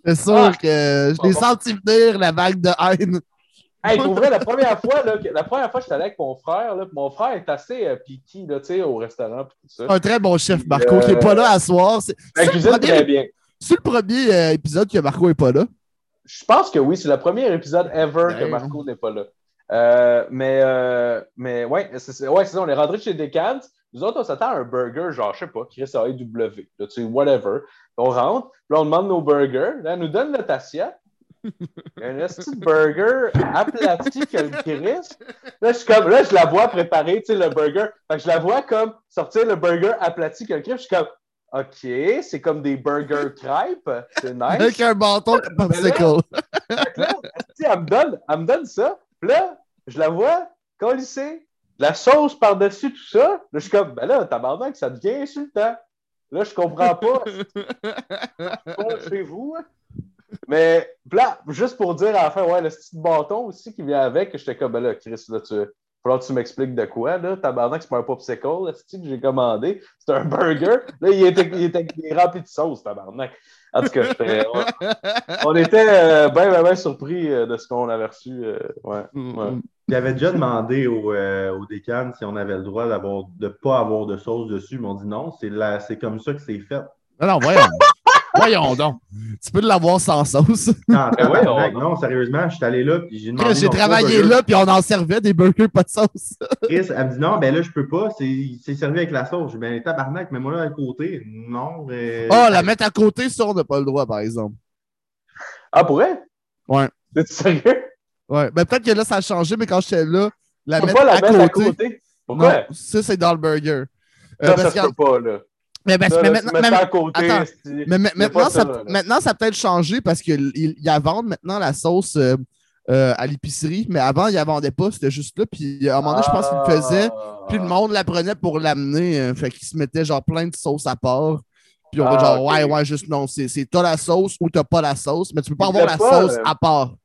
C'est sûr Ah. que je l'ai senti venir, la vague de haine. Hey, pour vrai, la première fois, là, que- la première fois que j'étais allé avec mon frère, là, puis mon frère est assez euh, piqué, là, tu sais, au restaurant, puis tout ça. Un très bon chef, Marco, Euh, qui n'est pas là à soir. C'est cuisine, le très premier, bien. c'est le premier euh, épisode que Marco n'est pas là. Je pense que oui, c'est le premier épisode ever que Damn. Marco n'est pas là. Euh, mais, euh, mais ouais, c'est c'est- ouais, c'est ça, on est rentré chez Decans. Nous autres, on s'attend à un burger, genre, je sais pas, Chris AEW, là, tu sais, whatever. On rentre, puis là, on demande nos burgers. Là, elle nous donne notre assiette. Un petit burger aplati que le Chris. Là, je, suis comme, là, je la vois préparer, tu sais, le burger. Fait que je la vois comme sortir le burger aplati que le Chris. Je suis comme, OK, c'est comme des burgers crêpes. C'est nice. Avec un bâton de popsicle. Là, esti, elle me donne, elle me donne ça. Puis là, je la vois colisser la sauce par-dessus tout ça. Là, je suis comme, ben là, tabarnak, ça devient insultant. Là, je comprends pas. Pas chez vous. hein. Mais là, juste pour dire à la fin, ouais, le petit bâton aussi qui vient avec, j'étais comme, ben là, Chris, là, tu. Falloir que tu m'expliques de quoi, là. Tabarnak, c'est pas un popsicle, là, que j'ai commandé? C'est un burger. Là, il était, il était il est rempli de sauce, tabarnak. En tout cas, on, on était euh, bien, bien, bien surpris euh, de ce qu'on avait reçu. euh, ouais. Ouais. J'avais déjà demandé au, euh, au décan si on avait le droit d'avoir de pas avoir de sauce dessus. Ils m'ont dit non, c'est la- c'est comme ça que c'est fait. Non, non, voyons. voyons donc. Tu peux l'avoir sans sauce. Non, Ben ouais, non, sérieusement, je suis allé là puis j'ai demandé. J'ai travaillé burger. là, puis on en servait des burgers pas de sauce. Chris, elle me dit non, ben là, je peux pas, c'est c'est servi avec la sauce. Je dis, ben tabarnak, mets-moi là à côté. Non, mais. Oh, la mettre à côté, ça, on n'a pas le droit, par exemple. Ah, pour vrai? Ouais. T'es sérieux? Ouais. Ben, peut-être que là, ça a changé, mais quand j'étais là, la mettre, pas la à, mettre à côté, côté? Pourquoi? Non, ça, c'est dans le burger. Euh, ça, parce ça se qu'en- peut pas, là. Mais, ben, Ça, mais là, tu maintenant, ça à côté. attends, mais- a maintenant, pas ça, ça, là. maintenant, ça a peut-être changé parce qu'il il y a vendre maintenant la sauce euh, euh, à l'épicerie, mais avant, il ne la vendait pas, c'était juste là. Puis à un moment donné, je pense qu'il le faisait. Ah. Puis le monde la prenait pour l'amener. fait qu'il se mettait genre plein de sauce à part. Puis on va Ah, genre, ouais, ouais, juste non. C'est t'as la sauce ou t'as pas la sauce, mais tu peux pas Il avoir la pas, sauce euh, à part.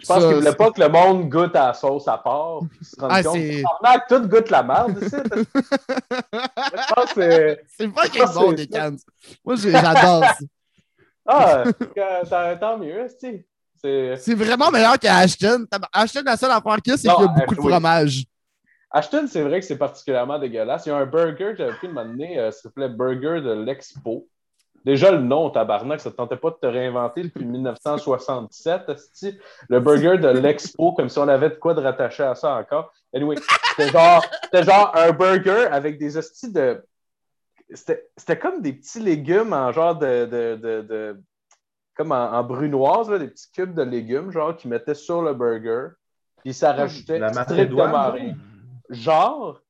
Je pense qu'il voulait c'est- pas que le monde goûte à la sauce à part. puis se rende Ah, compte? Tabarnak, tout goûte la merde ici. Je pense que c'est. C'est pas quelque bon des cans. Moi, j'adore ça. Ah, que- tant- mieux, esti. C'est. C'est vraiment meilleur qu'Ashton. Ashton, la seule affaire qu'il y a, c'est qu'il y a beaucoup de fromage. Ashton, c'est vrai que c'est particulièrement dégueulasse. Il y a un burger que j'avais pris de m'amener, euh, ça s'appelait Burger de l'Expo. Déjà, le nom, tabarnak, ça ne tentait pas de te réinventer depuis 1967, esti? Le burger de l'Expo, comme si on avait de quoi de rattacher à ça encore. Anyway, c'était genre, c'était genre un burger avec des hosties de. C'était comme des petits légumes en genre de. de, de, de- comme en, en brunoise, là, des petits cubes de légumes, genre, qu'ils mettaient sur le burger. Puis ça rajoutait La strictement rien. Genre,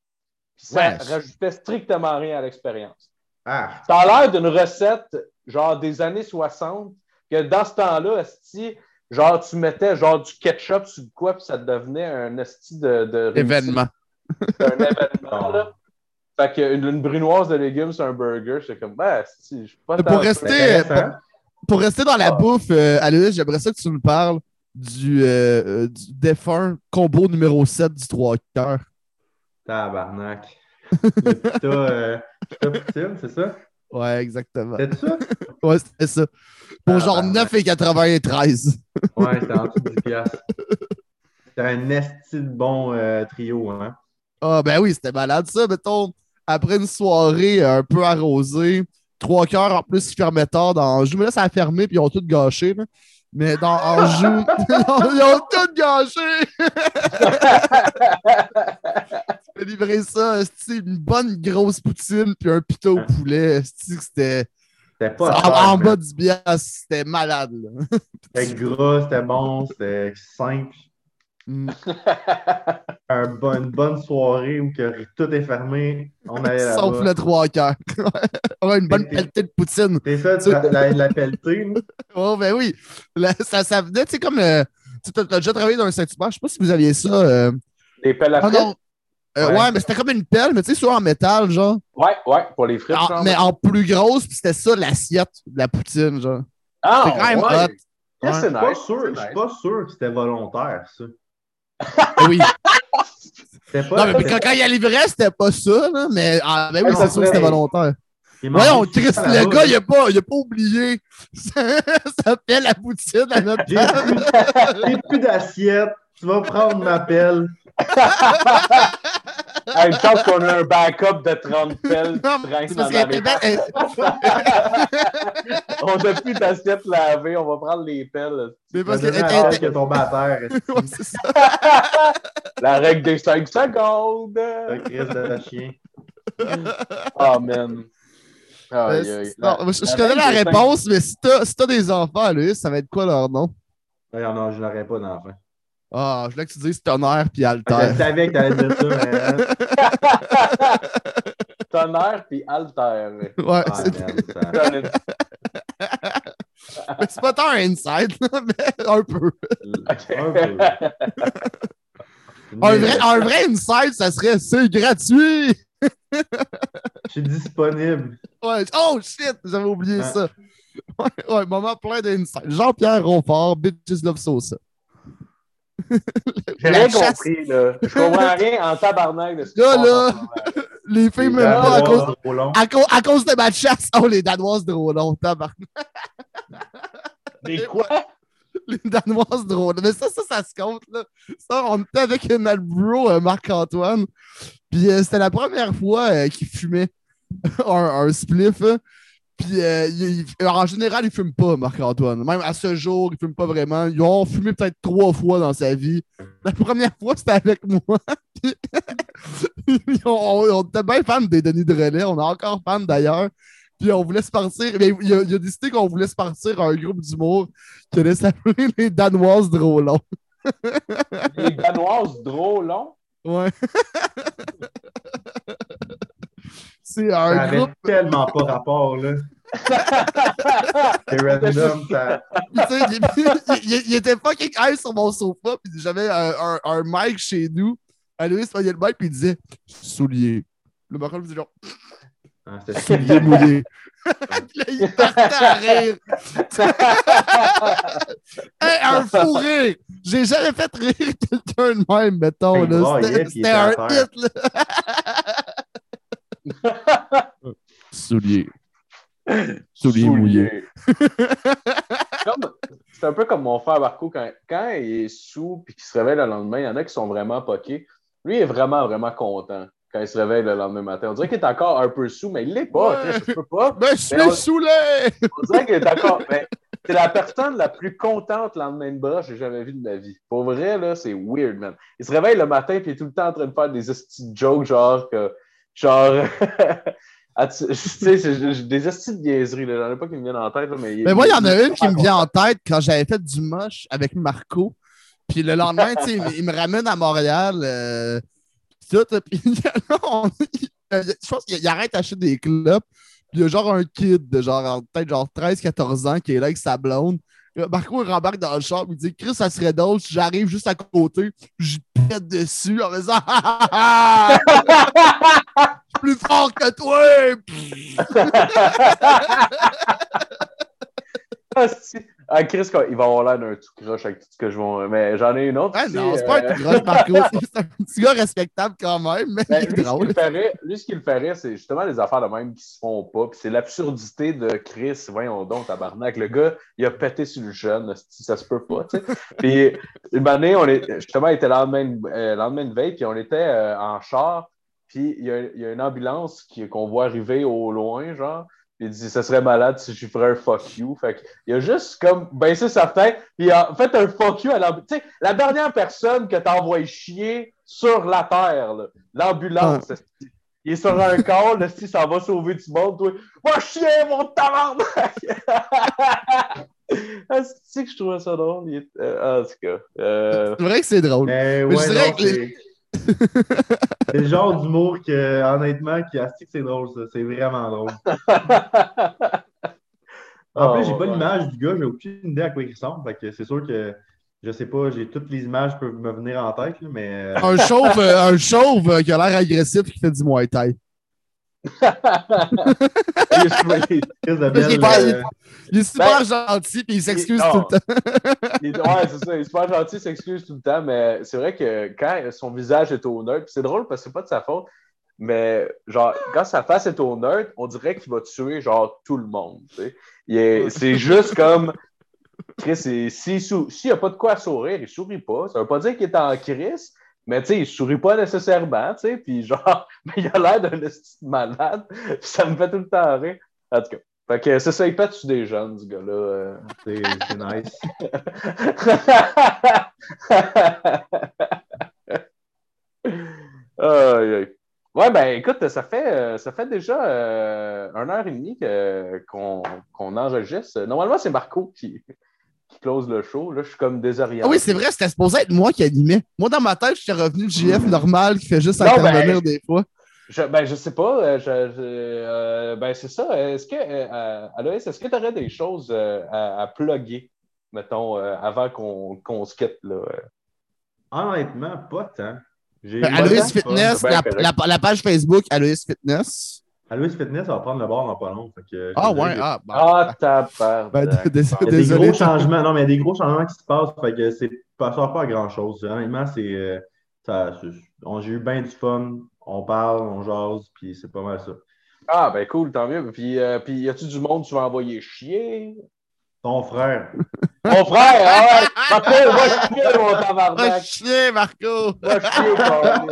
puis ça Ouais. rajoutait strictement rien à l'expérience. Ah, Ça a l'air d'une recette, genre des années 60, que dans ce temps-là, esti, genre tu mettais genre du ketchup sur quoi, puis ça devenait un esti de, de. Événement. un événement, là. Fait qu'une une brunoise de légumes sur un burger, c'est comme, ben, esti, je suis pas Pour rester-. Pour rester dans la Ah. bouffe, euh, Aloïs, j'aimerais ça que tu nous parles du, euh, euh, du défunt combo numéro 7 du 3 cœurs. Tabarnak. Pita, euh, pita poutine, c'est ça? Ouais, exactement. C'est ça? Ouais, c'était ça. Pour genre Tabarnak. 9,93. Ouais, c'était en dessous de 10 piastres. C'était un esti de bon euh, trio, hein? Ah, ben oui, c'était malade ça. Mettons, après une soirée un peu arrosée, trois cœurs en plus, ils fermaient tard dans Anjou. Mais là, ça a fermé puis ils ont tout gâché. là. Mais dans Anjou, ils ont tout gâché. Peux livrer ça, une bonne grosse poutine puis un pita au poulet. C'était C'était pas en, cher, en mais bas du bias, c'était malade. C'était gras, c'était bon, c'était simple. Mm. Un bon- une bonne soirée où que tout est fermé. On allait. Sauf le trois cœurs. ouais, une bonne pelletée de poutine. C'est ça, tu- la, la, la pelletée. Oh, ben oui. Ça, ça venait, tu sais, comme. euh, tu as déjà travaillé dans un Saint-Hubert. Je sais pas si vous aviez ça. euh, Des pelles à Ah frites? Euh, Ouais. ouais. mais c'était comme une pelle, mais tu sais, soit en métal, genre. Ouais, ouais, pour les frites. En- genre. mais en plus grosse, puis c'était ça l'assiette de la poutine, genre. Ah, c'est quand même ouais. hot. Pas nice, sûr, je suis pas sûr que c'était volontaire, ça. Oui. C'était pas. Non, mais puis quand, quand il y a livrait, c'était pas ça, là, mais, ah, ben oui, c'est ça sûr que c'était volontaire. Voyons, Chris, le gars, il là. a pas, il a pas oublié. Ça, ça fait la poutine à notre J'ai table. plus, j'ai plus d'assiette. Tu vas prendre ma pelle. Hey, une chance qu'on a un backup de 30 pelles qui Non, c'est dans la On n'a plus d'assiette lavée, on va prendre les pelles. Mais Tu parce donner la pelle qui est tombée à terre. est-ce Ouais, c'est ça. La règle des 5 secondes. que Chris de chien. Oh, man. C'est- non, La- je, je la connais la réponse, mais si t'as si des enfants, ça va être quoi leur nom? Ouais, non, je n'aurais pas d'enfant. Ah, je voulais que tu dises tonnerre puis Je alter. savais que t'allais dire ça, mais. hein. Tonnerre puis alter. Ouais, Ah, c'est c'est pas tant un inside, là, mais un peu. Un peu. Un vrai, un vrai inside, ça serait c'est gratuit! Je suis disponible. Ouais. Oh shit, j'avais oublié Ouais. ça. Ouais, ouais, moment plein d'inside. Jean-Pierre Ronfort, Bitches Love Sosa. J'ai rien chasse- compris, là. Je comprends rien en tabarnak de ce qui Là, là. Les filles, Les même pas à cause, à, cause, à cause de ma chasse. Oh, les Danoises drôles, tabarnak. Des quoi? Les Danoises drôles. Mais ça, ça, ça se compte, là. Ça, on était avec notre bro, euh, Marc-Antoine. Puis euh, c'était la première fois euh, qu'il fumait un, un spliff. hein. Puis euh, il- il- en général, il fume pas, Marc-Antoine. Même à ce jour, il fume pas vraiment. Ils ont fumé peut-être trois fois dans sa vie. La première fois, c'était avec moi. Puis on, on- on était bien fans des Denis de Relais. On est encore fans d'ailleurs. Puis on voulait se partir. Mais il, a, il a décidé qu'on voulait se partir un groupe d'humour qui allait s'appeler les Danoises drôlons. Les Danoises drôles longs. Ouais. C'est Ça un avait groupe. tellement pas rapport, là. C'est random, ça. Il, était fucking high sur mon sofa, puis j'avais un, un, un mic chez nous. Aloïs prenait le mic, puis il disait Soulier. Le Marco me disait genre Ah, Soulier mouillé. Puis là, il partait à rire. Hey, un fou rire! J'ai jamais fait rire quelqu'un de même, mettons. C'était un hit, là. Soulier. Soulier mouillé. C'est un peu comme mon frère Marco, quand, quand il est sous et qu'il se réveille le lendemain, il y en a qui sont vraiment poqués. Lui, il est vraiment, vraiment content quand il se réveille le lendemain matin. On dirait qu'il est encore un peu sous, mais il l'est pas. Ouais. Je peux pas. Ben, je Mais on- suis saoulé! On dirait qu'il est encore. C'est la personne la plus contente le lendemain de bras que j'ai jamais vue de ma vie. Pour vrai, là, c'est weird, man. Il se réveille le matin et il est tout le temps en train de faire des jokes, genre que. Genre. Tu sais, j'ai des estis de niaiseries, là. J'en ai pas qui me viennent en tête, là, mais. Mais moi, il y en a une qui me vient en tête quand j'avais fait du moche avec Marco. Puis le lendemain, tu sais, il, me- ramène à Montréal. euh, tout. Puis là, on- il- je pense qu'il il arrête d'acheter des clubs. Puis il y a genre un kid de genre, peut-être genre 13-14 ans qui est là avec sa blonde. Là, Marco, il rembarque dans le char. Il dit Chris, ça serait drôle j'arrive juste à côté. Je pète dessus en faisant Ah, ah, ah! Je suis plus fort que toi! Ah, Chris, il va avoir l'air d'un tout croche avec tout ce que je vois. Mais j'en ai une autre. Ah non, c'est euh, pas un tout gros Marco. C'est un petit gars respectable quand même, mais Ben, il est lui, ce drôle. le ferait, lui, ce qui le ferait, c'est justement les affaires de même qui se font pas. Puis c'est l'absurdité de Chris. Voyons donc, tabarnak. Le gars, il a pété sur le jeune. Ça se peut pas, tu sais. Puis une année, on est, justement, il était le lendemain, de- euh, lendemain de veille, puis on était euh, en char. Puis il y, a, il y a une ambulance qu'on voit arriver au loin, genre. Il dit, ça serait malade si je lui ferais un fuck you. Fait que, il a juste comme baissé sa tête, puis il a fait un fuck you à l'ambulance. Tu sais, la dernière personne que envoyé chier sur la terre, là, l'ambulance, il est sur un call, esti, ça va sauver du monde, toi? Va chier, mon tabarnak! Ah, c'est que je trouvais ça drôle? Il est- euh, en tout cas. euh, C'est vrai que c'est drôle. Mais Mais ouais, je dirais non, que c'est le genre d'humour que, honnêtement, qui a que c'est drôle, ça. C'est vraiment drôle. En plus, j'ai Oh, pas ouais. l'image du gars, j'ai aucune idée à quoi il ressemble. Fait que c'est sûr que je sais pas, j'ai toutes les images qui peuvent me venir en tête, là, mais euh, Un chauve, euh, un chauve euh, qui a l'air agressif et qui fait du Muay Thai. Il est super- euh, Il est Ben, gentil et il s'excuse tout le temps. il ouais, c'est ça. Il est super gentil, il s'excuse tout le temps, mais c'est vrai que quand son visage est au neutre, puis c'est drôle parce que c'est pas de sa faute, mais genre, quand sa face est au neutre, on dirait qu'il va tuer genre tout le monde. C'est juste comme. Chris, s'il n'y a pas de quoi sourire, il sourit pas. Ça veut pas dire qu'il est en crise, mais tu sais, il sourit pas nécessairement, tu sais, puis genre, mais il a l'air d'un malade, ça me fait tout le temps rire. En tout cas, fait que c'est ça, il pète des jeunes, ce gars-là. euh. c'est nice. Aïe. Ouais, ben écoute, ça fait, euh, ça fait déjà euh, une heure et demie qu'on enregistre. Normalement, c'est Marco qui, qui close le show. Là, je suis comme désorienté. Ah oui, c'est vrai, c'était supposé être moi qui animais. Moi, dans ma tête, j'étais revenu le JF normal qui fait juste Non, intervenir ben- des fois. Je, ben, je sais pas. euh, je- je- euh, ben, c'est ça. Est-ce que, euh, Aloïs, est-ce que tu aurais des choses euh, à, à plugger, mettons, euh, avant qu'on qu'on se quitte, là? euh? Honnêtement, pas tant. Ben, Aloïs. Fitness, ben la- la page Facebook Aloïs Fitness. Aloïs Fitness, ça va prendre le bord dans pas long. fait que, Ah ouais, ah, bon. Ah, tabarnak. Ben, d- dés- Il y a des désolé. gros changements. Non, mais il y a des gros changements qui se passent. Fait que c'est pas, ça sert pas à grand chose. Honnêtement, c'est. euh, J'ai eu bien du fun. On parle, on jase, puis c'est pas mal ça. Ah, ben cool, tant mieux. Puis, euh, puis y a-tu du monde que tu vas envoyer chier? Ton frère. Mon frère, ah ouais! Marco, va chier, mon Ah, tabarnak! Marco! Va chier. Ah,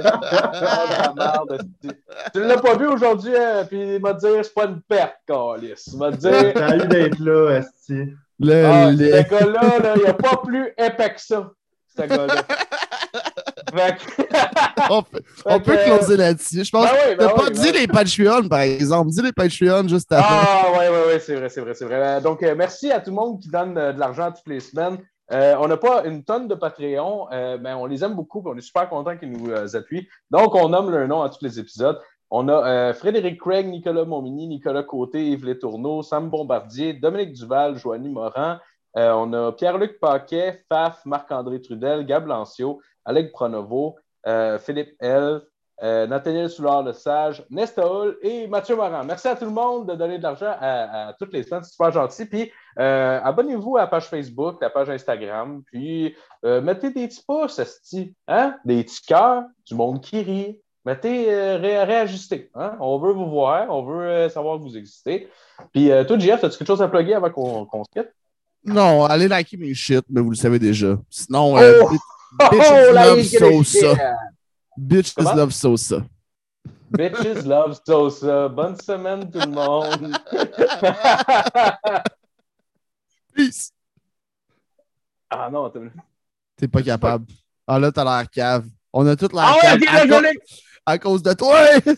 la merde, esti. Tu l'as pas vu aujourd'hui, hein? puis il m'a dit c'est pas une perte, Calis. Il m'a dit T'as eu d'être là, Esti. Le, ah, le- ce gars-là, là, il n'y a pas plus épais que ça, ce gars-là. On peut, on closer là-dessus. Je pense Ben oui, ben T'as pas oui, dit ben- les Patreons, par exemple. Dis les Patreons juste avant. Ah, ouais, ouais, ouais, c'est vrai, c'est vrai, c'est vrai. Euh, Donc, euh, merci à tout le monde qui donne euh, de l'argent toutes les semaines. Euh, on n'a pas une tonne de Patreon, mais on les aime beaucoup, puis on est super contents qu'ils nous appuient. Donc, on nomme leur nom à tous les épisodes. On a Frédéric Craig, Nicolas Montmini, Nicolas Côté, Yves Létourneau, Sam Bombardier, Dominique Duval, Joanie Morin. Euh, on a Pierre-Luc Paquet, Faf, Marc-André Trudel, Gab Lancio, Alec Pronovo, euh, Philippe L., Nathaniel Soulard-Le-Sage, Nesta Hull et Mathieu Morin. Merci à tout le monde de donner de l'argent à, toutes les semaines. C'est super gentil. Puis abonnez-vous à la page Facebook, la page Instagram. Puis mettez des petits pouces, hein? des petits cœurs, du monde qui rit, mettez, euh, réajustez. Hein? On veut vous voir, on veut euh, savoir que vous existez. Puis euh, toi, Jeff, as-tu quelque chose à plugger avant qu'on se quitte? Non, allez liker mes shit, mais vous le savez déjà. Sinon, oh! Euh, bitches oh, love Sosa. Bitches love Sosa. Bitches love Sosa. Bonne semaine, tout le monde. Peace. Ah non, t'es pas capable. Ah là, t'as l'air cave. On a toute la ah ouais, à cause de toi!